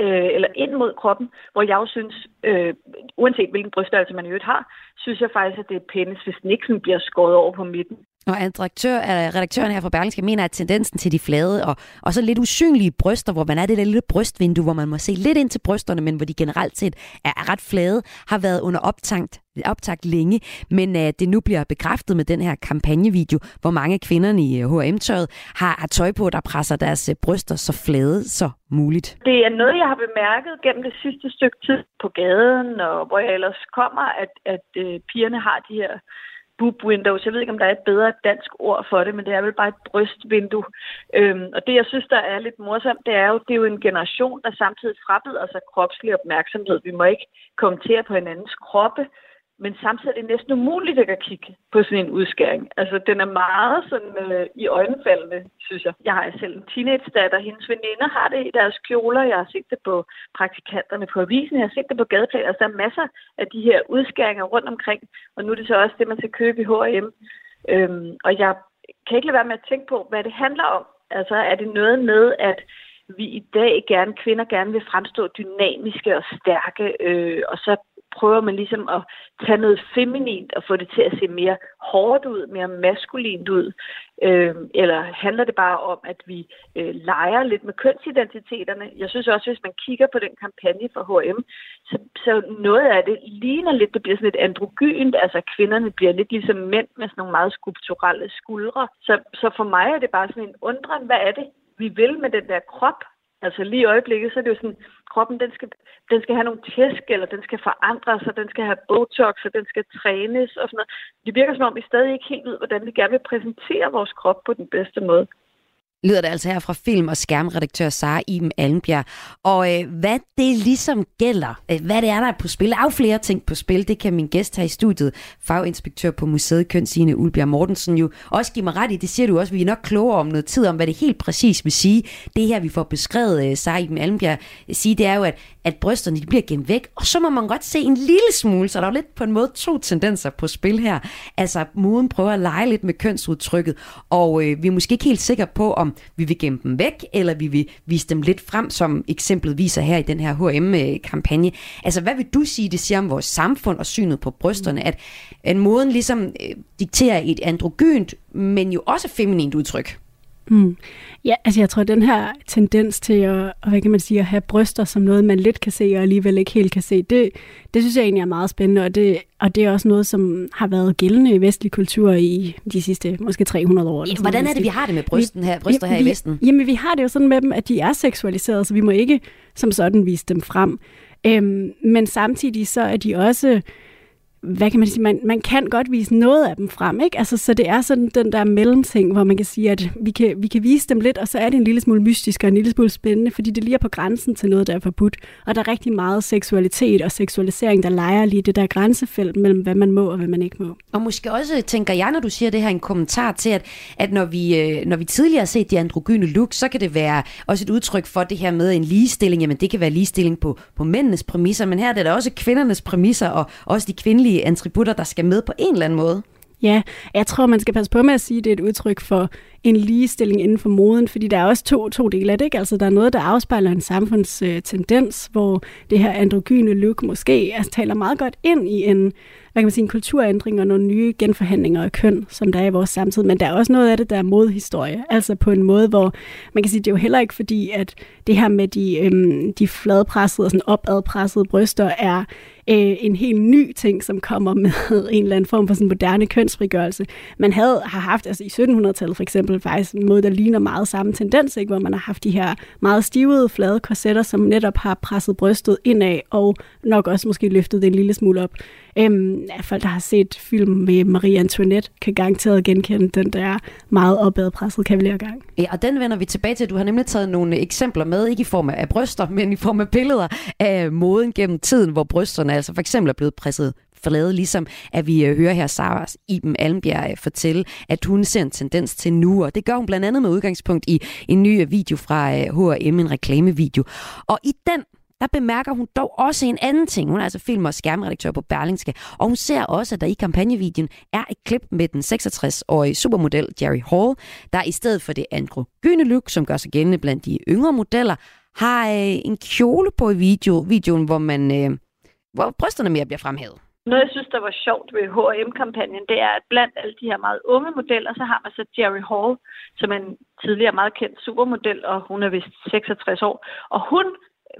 øh, eller ind mod kroppen, hvor jeg jo synes, øh, uanset hvilken bryststørrelse man i øvrigt har, synes jeg faktisk, at det er pænest, hvis den ikke sådan bliver skåret over på midten. Og redaktør, øh, redaktøren her fra Berlingske mener, at tendensen til de flade og, og så lidt usynlige bryster, hvor man er det der lille brystvindue, hvor man må se lidt ind til brysterne, men hvor de generelt set er, er ret flade, har været under optankt, optagt længe, men at det nu bliver bekræftet med den her kampagnevideo, hvor mange kvinderne i øh, H&M-tøjet har, har tøj på, der presser deres bryster så flade så muligt. Det er noget, jeg har bemærket gennem det sidste stykke tid på gaden, og hvor jeg ellers kommer, at, at pigerne har de her boob windows. Jeg ved ikke, om der er et bedre dansk ord for det, men det er vel bare et brystvindue. Øhm, og det, jeg synes, der er lidt morsomt, det er jo, det er jo en generation, der samtidig frabeder sig kropslig opmærksomhed. Vi må ikke kommentere på hinandens kroppe, men samtidig er det næsten umuligt at kigge på sådan en udskæring. Altså, den er meget sådan øh, i øjenfaldende, synes jeg. Jeg har selv en teenage-datter. Hendes veninder har det i deres kjoler. Jeg har set det på praktikanterne på avisen. Jeg har set det på gadeplan. Altså, der er masser af de her udskæringer rundt omkring. Og nu er det så også det, man skal købe i H&M. Øhm, og jeg kan ikke lade være med at tænke på, hvad det handler om. Altså, er det noget med, at vi i dag gerne, kvinder gerne vil fremstå dynamiske og stærke, øh, og så prøver man ligesom at tage noget feminint og få det til at se mere hårdt ud, mere maskulint ud? Øh, eller handler det bare om, at vi øh, leger lidt med kønsidentiteterne? Jeg synes også, hvis man kigger på den kampagne for H&M, så, så noget af det ligner lidt, det bliver sådan lidt androgynt, altså kvinderne bliver lidt ligesom mænd med sådan nogle meget skulpturelle skuldre. Så, så for mig er det bare sådan en undren, hvad er det, vi vil med den der krop? Altså lige i øjeblikket, så er det jo sådan, kroppen den skal, den skal have nogle tæsk, eller den skal forandre sig, den skal have botox, og den skal trænes og sådan noget. Det virker som om, vi stadig ikke helt ved, hvordan vi gerne vil præsentere vores krop på den bedste måde lyder det altså her fra film- og skærmredaktør Sara Iben Almbjerg. Og øh, hvad det ligesom gælder, øh, hvad det er, der er på spil, der er jo flere ting på spil, det kan min gæst her i studiet, faginspektør på Museet Køn, Signe Ulbjerg Mortensen, jo også give mig ret i, det siger du også, vi er nok klogere om noget tid, om hvad det helt præcis vil sige. Det her, vi får beskrevet, øh, Sara Iben Almbjerg øh, sige, det er jo, at, at brysterne de bliver gemt væk, og så må man godt se en lille smule, så der er jo lidt på en måde to tendenser på spil her. Altså, moden prøver at lege lidt med kønsudtrykket, og øh, vi er måske ikke helt sikre på, om vi vil gemme dem væk, eller vi vil vise dem lidt frem, som eksemplet viser her i den her H&M-kampagne. Altså, hvad vil du sige, det siger om vores samfund og synet på brysterne, at, at moden ligesom øh, dikterer et androgynt, men jo også feminint udtryk? Mm. Ja, altså jeg tror, at den her tendens til at, hvad kan man sige, at have bryster som noget, man lidt kan se, og alligevel ikke helt kan se, det, det synes jeg egentlig er meget spændende, og det, og det er også noget, som har været gældende i vestlig kultur i de sidste måske 300 år. Ja, hvordan er det, vi har det med brysten her, bryster vi, her i Vesten? Jamen, vi har det jo sådan med dem, at de er seksualiseret, så vi må ikke som sådan vise dem frem. Øhm, men samtidig så er de også hvad kan man sige, man, man kan godt vise noget af dem frem, ikke? Altså, så det er sådan den der mellemting, hvor man kan sige, at vi kan, vi kan vise dem lidt, og så er det en lille smule mystisk og en lille smule spændende, fordi det lige er på grænsen til noget, der er forbudt. Og der er rigtig meget seksualitet og seksualisering, der leger lige det der grænsefelt mellem, hvad man må og hvad man ikke må. Og måske også, tænker jeg, når du siger det her, en kommentar til, at, at når, vi, øh, når vi tidligere har set de androgyne look, så kan det være også et udtryk for det her med en ligestilling. Jamen, det kan være ligestilling på, på mændenes præmisser, men her er det da også kvindernes præmisser, og også de kvindelige forskellige attributter, der skal med på en eller anden måde. Ja, jeg tror, man skal passe på med at sige, at det er et udtryk for en ligestilling inden for moden, fordi der er også to, to dele af det. Ikke? Altså, der er noget, der afspejler en samfundstendens, øh, hvor det her androgyne look måske altså, taler meget godt ind i en hvad kan man sige, en kulturændring og nogle nye genforhandlinger af køn, som der er i vores samtid. Men der er også noget af det, der er modhistorie. Altså på en måde, hvor man kan sige, det er jo heller ikke fordi, at det her med de, øhm, de fladpressede og sådan opadpressede bryster er øh, en helt ny ting, som kommer med en eller anden form for sådan moderne kønsfrigørelse. Man havde, har haft, altså i 1700-tallet for eksempel, faktisk en måde, der ligner meget samme tendens, ikke? hvor man har haft de her meget stivede, flade korsetter, som netop har presset brystet indad, og nok også måske løftet det en lille smule op. Øhm, folk, der har set film med Marie Antoinette, kan garanteret genkende den der meget opadpresset kavalergang. Ja, og den vender vi tilbage til. Du har nemlig taget nogle eksempler med, ikke i form af bryster, men i form af billeder af moden gennem tiden, hvor brysterne altså for eksempel er blevet presset flade, ligesom at vi øh, hører her Sara Iben Almbjerg øh, fortælle, at hun ser en tendens til nu, og det gør hun blandt andet med udgangspunkt i en ny øh, video fra H&M, en reklamevideo. Og i den der bemærker hun dog også en anden ting. Hun er altså film- og skærmredaktør på Berlingske, og hun ser også, at der i kampagnevideoen er et klip med den 66-årige supermodel Jerry Hall, der i stedet for det androgyne look, som gør sig gældende blandt de yngre modeller, har øh, en kjole på i video, videoen, hvor, man, øh, hvor brysterne mere bliver fremhævet. Noget, jeg synes, der var sjovt ved H&M-kampagnen, det er, at blandt alle de her meget unge modeller, så har man så Jerry Hall, som er en tidligere meget kendt supermodel, og hun er vist 66 år. Og hun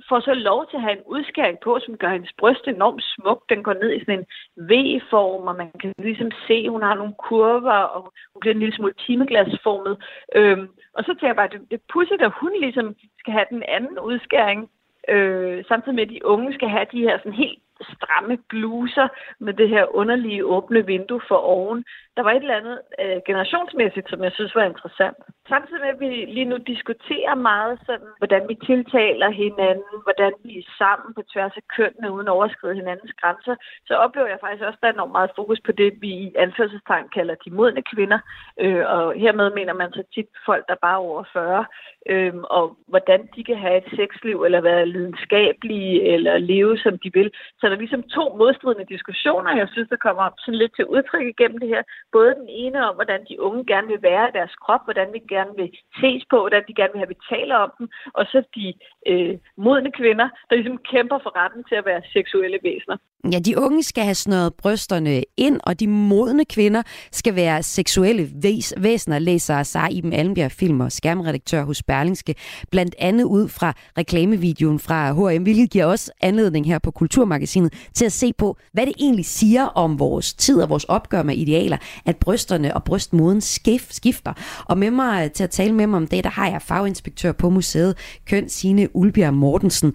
får så lov til at have en udskæring på, som gør hendes bryst enormt smuk. Den går ned i sådan en V-form, og man kan ligesom se, at hun har nogle kurver, og hun bliver en lille smule timeglasformet. Øhm, og så tænker jeg bare, det, det er pudsigt, at hun ligesom skal have den anden udskæring, øh, samtidig med, at de unge skal have de her sådan helt stramme bluser med det her underlige åbne vindue for oven. Der var et eller andet øh, generationsmæssigt, som jeg synes var interessant. Samtidig med, at vi lige nu diskuterer meget sådan, hvordan vi tiltaler hinanden, hvordan vi er sammen på tværs af kønnene uden at overskride hinandens grænser, så oplever jeg faktisk også, at der er enormt meget fokus på det, vi i anførselstegn kalder de modne kvinder. Øh, og hermed mener man så tit folk, der bare er over 40, øh, og hvordan de kan have et sexliv, eller være lidenskabelige, eller leve som de vil. Så der er ligesom to modstridende diskussioner, jeg synes, der kommer sådan lidt til udtryk igennem det her, både den ene om, hvordan de unge gerne vil være i deres krop, hvordan vi gerne vil ses på, hvordan de gerne vil have, at vi taler om dem, og så de øh, modne kvinder, der ligesom kæmper for retten til at være seksuelle væsener. Ja, de unge skal have snøret brysterne ind, og de modne kvinder skal være seksuelle væs- væsener, læser sig Iben Almbjerg, film og skærmredaktør hos Berlingske, blandt andet ud fra reklamevideoen fra H&M, hvilket giver også anledning her på Kulturmagasinet til at se på, hvad det egentlig siger om vores tid og vores opgør med idealer, at brysterne og brystmoden skif- skifter. Og med mig til at tale med mig om det, der har jeg faginspektør på museet, Køn Signe Ulbjerg Mortensen.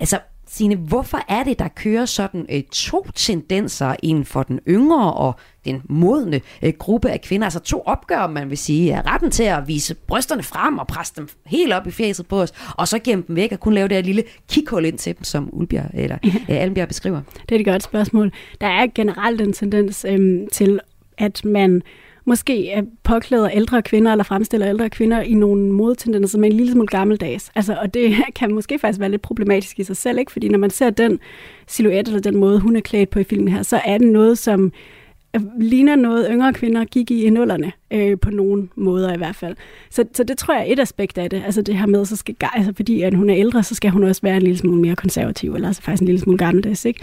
Altså, Signe, hvorfor er det, der kører sådan øh, to tendenser inden for den yngre og den modne øh, gruppe af kvinder? Altså to opgør, man vil sige, er retten til at vise brysterne frem og presse dem helt op i fjeset på os, og så gemme dem væk og kun lave det her lille kikhul ind til dem, som Ulbjerg eller øh, Allenbjerg beskriver. Det er et godt spørgsmål. Der er generelt en tendens øh, til, at man måske påklæder ældre kvinder eller fremstiller ældre kvinder i nogle modtendenser, som er en lille smule gammeldags. Altså, og det kan måske faktisk være lidt problematisk i sig selv, ikke? fordi når man ser den silhuet eller den måde, hun er klædt på i filmen her, så er det noget, som øh, ligner noget yngre kvinder gik i i nullerne, øh, på nogle måder i hvert fald. Så, så det tror jeg er et aspekt af det, altså det her med, så skal, altså fordi at hun er ældre, så skal hun også være en lille smule mere konservativ, eller altså faktisk en lille smule gammeldags, ikke?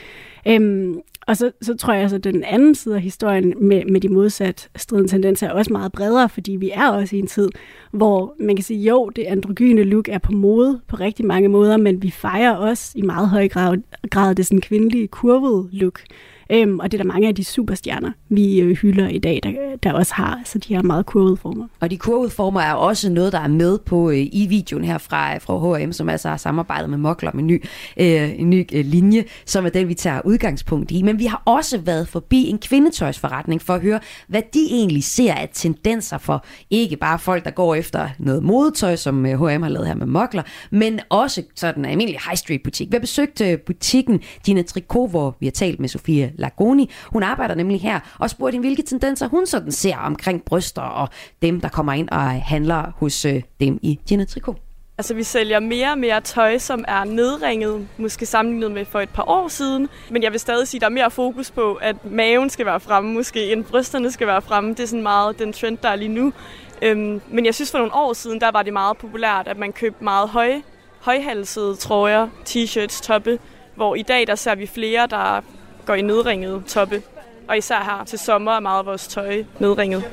Øhm, og så, så tror jeg, så, at den anden side af historien med, med de modsat stridende tendenser er også meget bredere, fordi vi er også i en tid, hvor man kan sige, jo, det androgyne look er på mode på rigtig mange måder, men vi fejrer også i meget høj grad, grad det sådan kvindelige kurvede look. Øhm, og det er der mange af de superstjerner, vi øh, hylder i dag, der, der også har så de har meget kurvede former. Og de kurvede former er også noget, der er med på øh, i videoen her fra, øh, fra H&M, som altså har samarbejdet med Mokler med en ny, øh, en ny øh, linje, som er den, vi tager udgangspunkt i. Men vi har også været forbi en kvindetøjsforretning for at høre, hvad de egentlig ser af tendenser for ikke bare folk, der går efter noget modetøj, som øh, H&M har lavet her med Mokler, men også sådan en almindelig high street butik. Vi har besøgt øh, butikken Dina Tricot, hvor vi har talt med Sofia Lagoni. Hun arbejder nemlig her og spurgte hende, hvilke tendenser hun sådan ser omkring bryster og dem, der kommer ind og handler hos øh, dem i Gina Tricot. Altså, vi sælger mere og mere tøj, som er nedringet, måske sammenlignet med for et par år siden. Men jeg vil stadig sige, at der er mere fokus på, at maven skal være fremme, måske end brysterne skal være fremme. Det er sådan meget den trend, der er lige nu. Øhm, men jeg synes, for nogle år siden, der var det meget populært, at man købte meget høj, højhalsede trøjer, t-shirts, toppe. Hvor i dag, der ser vi flere, der går i nedringet toppe. Og især her til sommer er meget af vores tøj nedringet.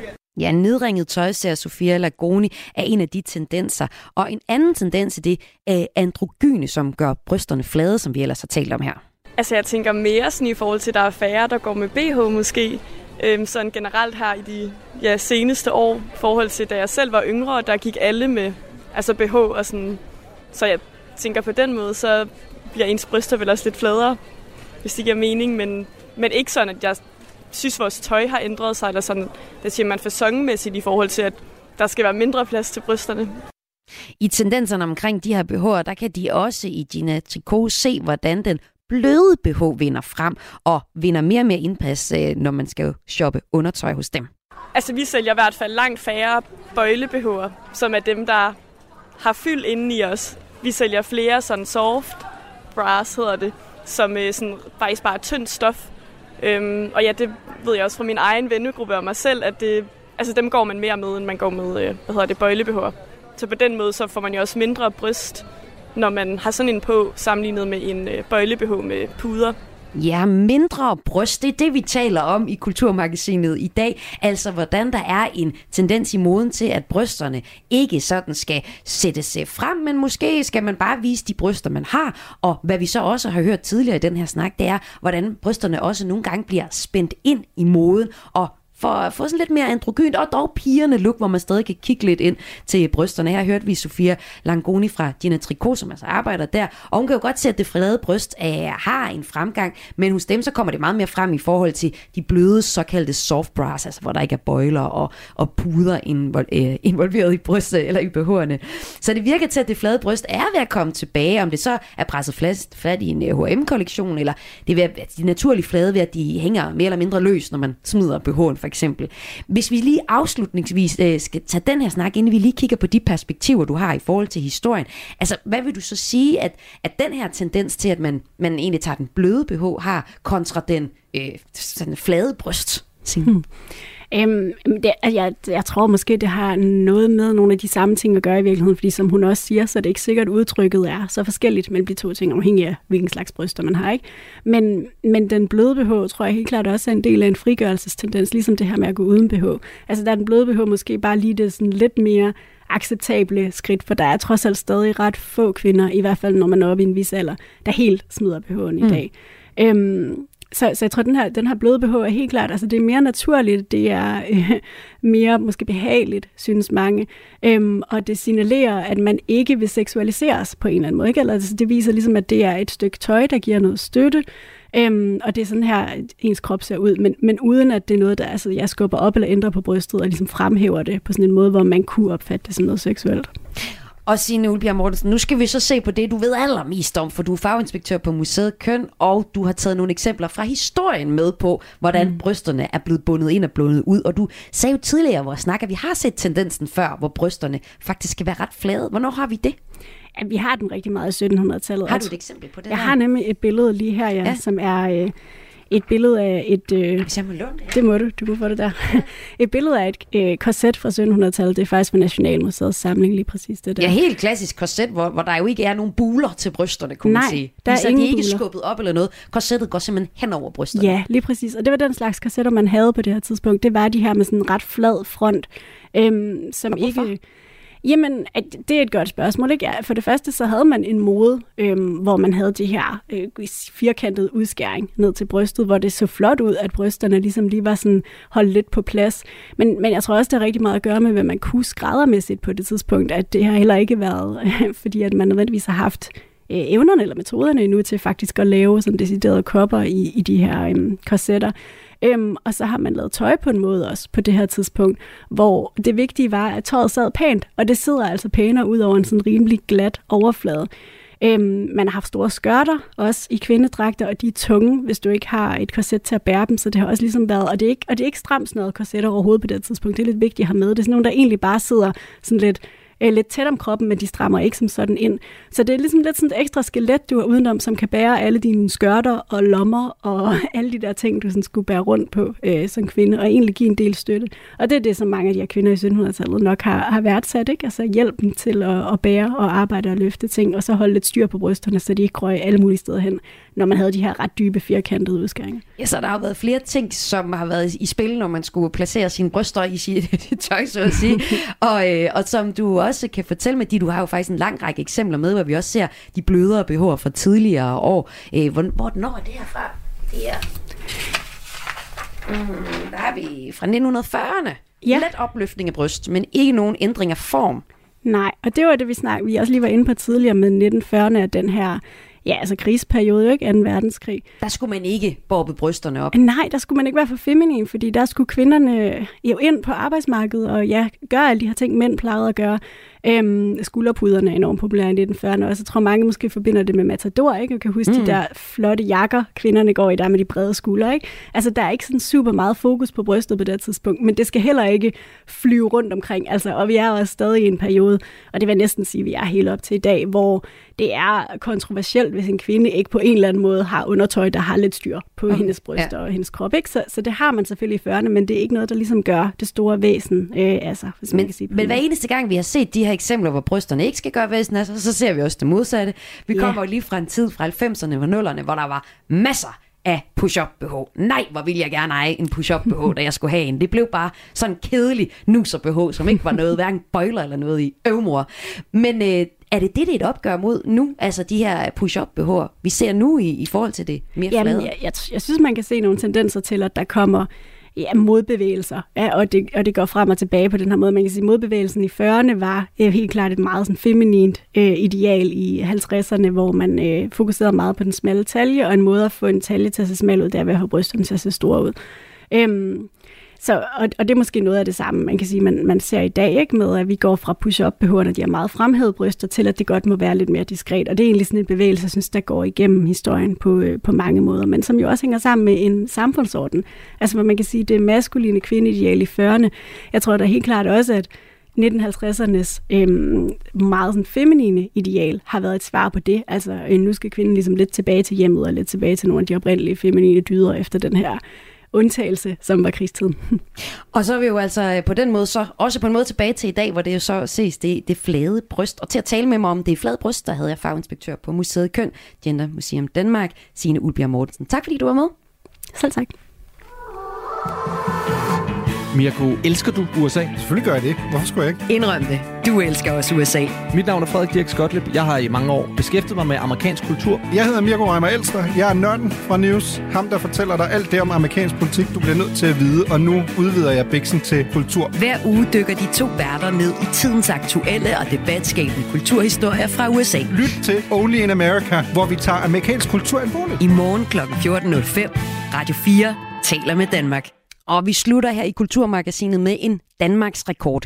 Ja, nedringet tøj, ser Sofia Lagoni, er en af de tendenser. Og en anden tendens er det er androgyne, som gør brysterne flade, som vi ellers har talt om her. Altså jeg tænker mere sådan i forhold til, at der er færre, der går med BH måske. Øhm, sådan generelt her i de ja, seneste år, i forhold til da jeg selv var yngre, der gik alle med altså BH og sådan. Så jeg tænker på den måde, så bliver ens bryster vel også lidt fladere hvis det giver mening, men, men ikke sådan, at jeg synes, vores tøj har ændret sig, eller sådan, det siger man fasonmæssigt i forhold til, at der skal være mindre plads til brysterne. I tendenserne omkring de her BH'er, der kan de også i Gina Tricot se, hvordan den bløde BH vinder frem og vinder mere og mere indpas, øh, når man skal shoppe undertøj hos dem. Altså, vi sælger i hvert fald langt færre bøjle BH'er, som er dem, der har fyld inde i os. Vi sælger flere sådan soft bras, hedder det, som øh, sådan, faktisk bare er tyndt stof. Øhm, og ja, det ved jeg også fra min egen vennegruppe og mig selv, at det, altså, dem går man mere med, end man går med øh, hvad hedder det, bøjlebehår. Så på den måde så får man jo også mindre bryst, når man har sådan en på, sammenlignet med en øh, bøjlebehov med puder. Ja, mindre bryst, det er det, vi taler om i Kulturmagasinet i dag. Altså, hvordan der er en tendens i moden til, at brysterne ikke sådan skal sættes frem, men måske skal man bare vise de bryster, man har. Og hvad vi så også har hørt tidligere i den her snak, det er, hvordan brysterne også nogle gange bliver spændt ind i moden og for at få sådan lidt mere androgynt, og dog pigerne look, hvor man stadig kan kigge lidt ind til brysterne. Her hørte vi Sofia Langoni fra Gina Tricot, som altså arbejder der, og hun kan jo godt se, at det flade bryst er, har en fremgang, men hos dem så kommer det meget mere frem i forhold til de bløde såkaldte soft bras, altså hvor der ikke er bøjler og, og puder invol, øh, eh, involveret i brystet eller i behårene. Så det virker til, at det flade bryst er ved at komme tilbage, om det så er presset fast, fat i en eh, H&M-kollektion, eller det er ved at, de naturlige flade ved, at de hænger mere eller mindre løs, når man smider BH'en for eksempel. Hvis vi lige afslutningsvis øh, skal tage den her snak, inden vi lige kigger på de perspektiver, du har i forhold til historien. Altså, hvad vil du så sige, at, at den her tendens til, at man, man egentlig tager den bløde BH, har kontra den øh, sådan flade bryst? Hmm. Øhm, det, jeg, jeg tror måske, det har noget med nogle af de samme ting at gøre i virkeligheden, fordi som hun også siger, så er det ikke sikkert, at udtrykket er så forskelligt mellem de to ting, afhængig af hvilken slags bryster man har. ikke. Men, men den bløde BH, tror jeg helt klart også er en del af en frigørelsestendens, ligesom det her med at gå uden BH. Altså der er den bløde BH måske bare lige det sådan lidt mere acceptable skridt, for der er trods alt stadig ret få kvinder, i hvert fald når man er oppe i en vis alder, der helt smider BH'en mm. i dag. Øhm, så, så jeg tror, at den her, den her bløde BH er helt klart, altså det er mere naturligt, det er øh, mere måske behageligt, synes mange, øhm, og det signalerer, at man ikke vil seksualiseres på en eller anden måde. Ikke? Eller, altså, det viser ligesom, at det er et stykke tøj, der giver noget støtte, øhm, og det er sådan her, ens krop ser ud, men, men uden at det er noget, der altså, jeg skubber op eller ændrer på brystet, og ligesom fremhæver det på sådan en måde, hvor man kunne opfatte det som noget seksuelt. Og Signe Ulbjerg Mortensen, nu skal vi så se på det, du ved allermest om, for du er faginspektør på Museet Køn, og du har taget nogle eksempler fra historien med på, hvordan mm. brysterne er blevet bundet ind og bundet ud. Og du sagde jo tidligere i vores snak, at vi har set tendensen før, hvor brysterne faktisk skal være ret flade. Hvornår har vi det? Ja, vi har den rigtig meget i 1700-tallet. Har du et eksempel på det? Jeg her? har nemlig et billede lige her, ja, ja. som er... Øh, et billede af et... Øh, Hvis jeg må låne det. Det må du, du kan få det der. et billede af et øh, korset fra 1700-tallet, det er faktisk fra Nationalmuseets samling lige præcis det der. Ja, helt klassisk korset, hvor, hvor der jo ikke er nogen buler til brysterne, kunne Nej, man sige. der er så ingen de er ikke buler. skubbet op eller noget. Korsettet går simpelthen hen over brysterne. Ja, lige præcis. Og det var den slags korsetter, man havde på det her tidspunkt. Det var de her med sådan en ret flad front, øhm, som ikke... Jamen, at det er et godt spørgsmål. Ikke? For det første, så havde man en mode, øhm, hvor man havde det her øh, firkantede udskæring ned til brystet, hvor det så flot ud, at brysterne ligesom lige var sådan holdt lidt på plads. Men, men jeg tror også, det har rigtig meget at gøre med, hvad man kunne skræddermæssigt på det tidspunkt, at det har heller ikke været, øh, fordi at man nødvendigvis har haft øh, evnerne eller metoderne endnu til faktisk at lave sådan deciderede kopper i, i de her øh, korsetter. Øhm, og så har man lavet tøj på en måde også på det her tidspunkt, hvor det vigtige var, at tøjet sad pænt, og det sidder altså pænere ud over en sådan rimelig glat overflade. Øhm, man har haft store skørter, også i kvindedragter, og de er tunge, hvis du ikke har et korset til at bære dem, så det har også ligesom været, og det er ikke, og det er ikke stramt sådan noget korset overhovedet på det tidspunkt, det er lidt vigtigt at have med. Det er sådan nogle, der egentlig bare sidder sådan lidt øh, lidt tæt om kroppen, men de strammer ikke som sådan ind. Så det er ligesom lidt sådan et ekstra skelet, du har udenom, som kan bære alle dine skørter og lommer og alle de der ting, du sådan skulle bære rundt på øh, som kvinde, og egentlig give en del støtte. Og det er det, som mange af de her kvinder i 1700-tallet nok har, har værdsat, ikke? Altså hjælpen til at, at bære og arbejde og løfte ting, og så holde lidt styr på brysterne, så de ikke røg alle mulige steder hen, når man havde de her ret dybe, firkantede udskæringer. Ja, så der har været flere ting, som har været i spil, når man skulle placere sine bryster i sit tøj, så at sige. og, øh, og som du også kan fortælle med, de du har jo faktisk en lang række eksempler med, hvor vi også ser de blødere BH'er fra tidligere år. Øh, hvor, hvor når er det her fra? Det er... Mm, der har vi fra 1940'erne. Ja. Let opløftning af bryst, men ikke nogen ændring af form. Nej, og det var det, vi snakkede, vi også lige var inde på tidligere med 1940'erne, at den her ja, altså krigsperiode, ikke? 2. verdenskrig. Der skulle man ikke bobbe brysterne op. Nej, der skulle man ikke være for feminin, fordi der skulle kvinderne jo ind på arbejdsmarkedet og ja, gøre alle de her ting, mænd plejede at gøre. Øhm, skulderpuderne er enormt populære i 1940'erne, og så tror mange måske forbinder det med Matador, ikke? Og kan huske mm. de der flotte jakker, kvinderne går i der med de brede skuldre, ikke? Altså, der er ikke sådan super meget fokus på brystet på det tidspunkt, men det skal heller ikke flyve rundt omkring, altså, og vi er også stadig i en periode, og det vil jeg næsten sige, vi er helt op til i dag, hvor det er kontroversielt, hvis en kvinde ikke på en eller anden måde har undertøj, der har lidt styr på okay. hendes bryster ja. og hendes krop, ikke? Så, så det har man selvfølgelig i 40'erne, men det er ikke noget, der ligesom gør det store væsen, øh, altså, hvis men, man kan sige Men hver eneste gang, vi har set de her eksempler, hvor brysterne ikke skal gøre væsen af sig, så ser vi også det modsatte. Vi kommer jo lige fra en tid fra 90'erne og 0'erne, hvor der var masser af push-up BH. Nej, hvor ville jeg gerne eje en push-up BH, da jeg skulle have en. Det blev bare sådan en kedelig nuser BH, som ikke var noget, hverken bøjler eller noget i øvmor. Men øh, er det det, det er et opgør mod nu? Altså de her push-up BH'er, vi ser nu i, i forhold til det mere Jamen, flade? jeg, jeg, jeg synes, man kan se nogle tendenser til, at der kommer ja, modbevægelser, ja, og, det, og det går frem og tilbage på den her måde. Man kan sige, at modbevægelsen i 40'erne var øh, helt klart et meget sådan, feminint øh, ideal i 50'erne, hvor man øh, fokuserede meget på den smalle talje, og en måde at få en talje til at se smal ud, det er ved at have brysterne til at se store ud. Øhm, så, og, og det er måske noget af det samme, man kan sige, man, man ser i dag, ikke, med at vi går fra push-up BH'erne, de har meget fremhævet bryster, til at det godt må være lidt mere diskret. Og det er egentlig sådan en bevægelse, jeg synes, der går igennem historien på, øh, på mange måder, men som jo også hænger sammen med en samfundsorden. Altså, hvor man kan sige, det maskuline kvindeideal i 40'erne. Jeg tror da helt klart også, at 1950'ernes øhm, meget sådan feminine ideal har været et svar på det. Altså, øh, nu skal kvinden ligesom lidt tilbage til hjemmet og lidt tilbage til nogle af de oprindelige feminine dyder efter den her undtagelse, som var krigstiden. Og så er vi jo altså øh, på den måde så også på en måde tilbage til i dag, hvor det jo så ses det, det flade bryst. Og til at tale med mig om det flade bryst, der havde jeg faginspektør på Museet Køn, Gender Museum Danmark, Signe Ulbjerg Mortensen. Tak fordi du var med. Selv tak. Mirko, elsker du USA? Selvfølgelig gør jeg det. Hvorfor skulle jeg ikke? Indrøm det. Du elsker også USA. Mit navn er Frederik Dirk Skotlip. Jeg har i mange år beskæftiget mig med amerikansk kultur. Jeg hedder Mirko Reimer Elster. Jeg er nørden fra News. Ham, der fortæller dig alt det om amerikansk politik, du bliver nødt til at vide. Og nu udvider jeg biksen til kultur. Hver uge dykker de to værter ned i tidens aktuelle og debatskabende kulturhistorier fra USA. Lyt til Only in America, hvor vi tager amerikansk kultur alvorligt. I morgen kl. 14.05. Radio 4 taler med Danmark. Og vi slutter her i Kulturmagasinet med en Danmarks rekord.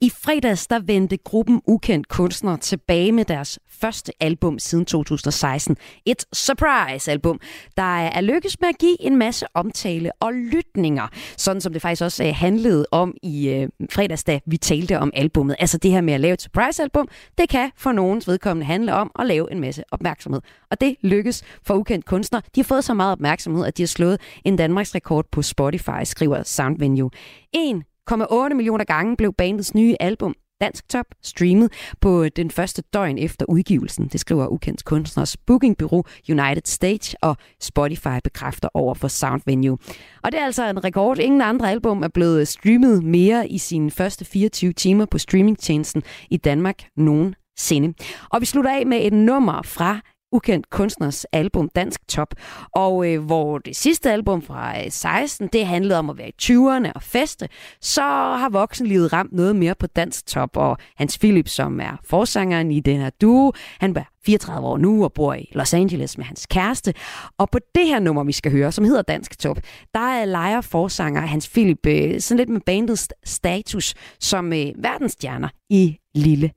I fredags der vendte gruppen Ukendt Kunstner tilbage med deres første album siden 2016. Et surprise-album, der er lykkes med at give en masse omtale og lytninger. Sådan som det faktisk også øh, handlede om i øh, fredags, da vi talte om albummet. Altså det her med at lave et surprise-album, det kan for nogens vedkommende handle om at lave en masse opmærksomhed. Og det lykkes for Ukendt Kunstner. De har fået så meget opmærksomhed, at de har slået en Danmarks rekord på Spotify, skriver Soundvenue. 1,8 millioner gange blev bandets nye album Dansk Top streamet på den første døgn efter udgivelsen. Det skriver ukendt kunstners bookingbureau United Stage, og Spotify bekræfter over for Soundvenue. Og det er altså en rekord. Ingen andre album er blevet streamet mere i sine første 24 timer på streamingtjenesten i Danmark nogensinde. Og vi slutter af med et nummer fra ukendt kunstners album Dansk Top, og øh, hvor det sidste album fra øh, 16, det handlede om at være i 20'erne og feste, så har voksenlivet ramt noget mere på Dansk Top, og Hans Philip, som er forsangeren i den her duo, han var 34 år nu og bor i Los Angeles med hans kæreste. Og på det her nummer, vi skal høre, som hedder Dansk Top, der er lejer forsanger Hans Philip øh, sådan lidt med bandets status som øh, verdensstjerner i lille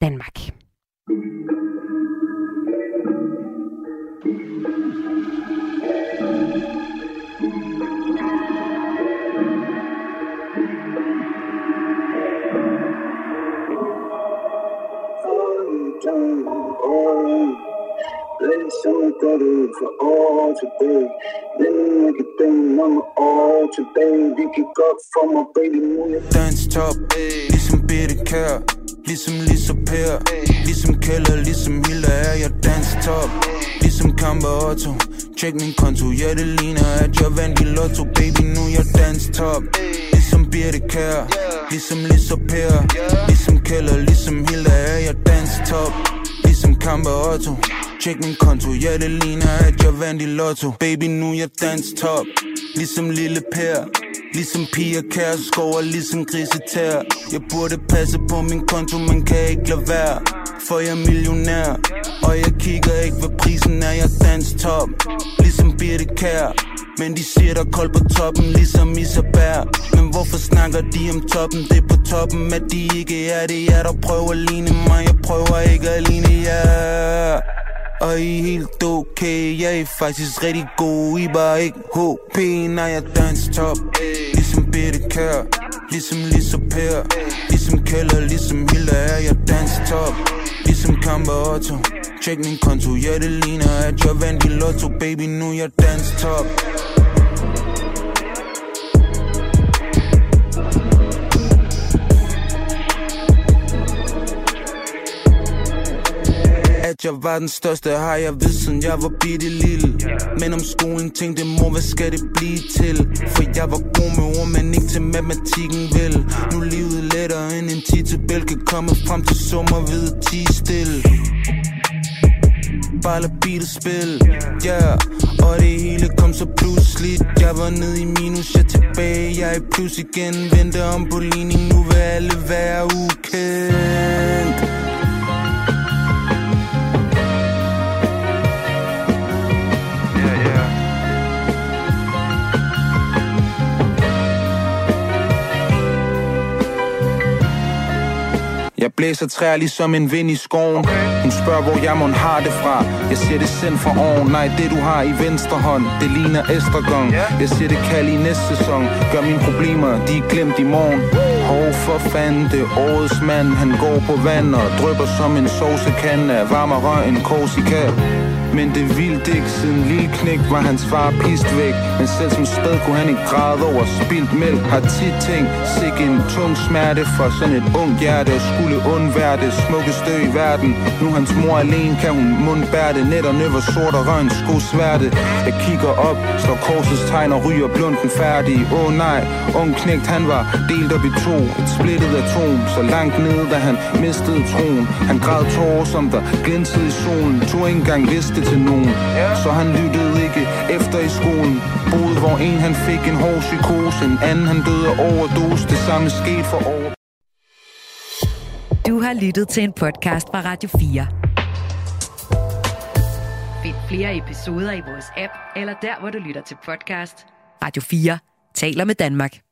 Danmark. Som gør det for år tilbage Men ikke den nummer år tilbage Vi kan godt få mig baby nu jeg Dans top, ligesom Bitte Kær Ligesom Lisa Per Ligesom Keller, ligesom Hilda er jeg dans top Ligesom Kampe Otto. Tjek min konto, ja det ligner at jeg vandt i lotto. Baby nu jeg dans top Ligesom Birte Kær Ligesom Lisa Per Ligesom Keller, ligesom Hilda er jeg dans top Ligesom Kampe Otto. Tjek min konto, ja det ligner at jeg vandt i lotto. Baby nu jeg dans top Ligesom Lille Per. Ligesom piger kæreskov og ligesom grisetær. Jeg burde passe på min konto, man kan ikke lade være. For jeg er millionær Og jeg kigger ikke, hvad prisen er, jeg dans top Ligesom Birte Kær. Men de siger der kold på toppen, ligesom Isabær. Men hvorfor snakker de om toppen? Det er på toppen, at de ikke er det. Jeg der prøver at ligne mig, jeg prøver ikke at ligne jer og I er helt okay. Jeg er faktisk rigtig god I bare ikke HP Når jeg dans top. Ligesom bitte Kær Ligesom Lisa Per. Ligesom Keller, ligesom Hilda er jeg dans top. Ligesom Kamper Otto. Tjek min konto, ja det ligner at jeg vandt i lotto. Baby nu jeg dans top. At jeg var den største. Har jeg vidst siden jeg var bitte lille. Men om skolen tænkte mor hvad skal det blive til? For jeg var god med ord men ikke til matematikken vel? Nu er livet lettere end en titabel Kan komme frem til sommer ved at tige stille bare lad beatet spil yeah. og det hele kom så pludseligt Jeg var nede i minus, jeg tilbage. Jeg er i plus igen, venter om på ligning. Nu vil alle være ukendt Jeg blæser træer ligesom en vind i skoven. Hun spørger hvor jeg mon har det fra. Jeg siger det sendt fra oven. Nej det du har i venstre hånd Det ligner estragon. Jeg siger det kald i næste sæson. Gør mine problemer de er glemt i morgen. Hov for fanden det årets mand. Han går på vand og drypper som en sovsekande. Af varm og røg en korsika men det er vildt ikke, siden lille knæk var hans far pist væk. Men selv som spæd kunne han ikke græde over spildt mælk. Har tit tænkt, sig en tung smerte for sådan et ung hjerte. Skulle undvære det smukkeste i verden. Nu hans mor alene kan hun mundbære det. Og var sort og røn sko sværte. Jeg kigger op, slår korsets tegn og ryger blunden færdig. Åh oh, nej, ung knægt han var delt op i to. Et splittet atom, så langt nede da han mistede troen. Han græd tårer som der glinsede i solen. Tog ikke engang vidste til nogen Så han lyttede ikke efter i skolen Boede hvor en han fik en hård psykose En anden han døde af overdose Det samme skete for år Du har lyttet til en podcast fra Radio 4. Find flere episoder i vores app, eller der, hvor du lytter til podcast. Radio 4 taler med Danmark.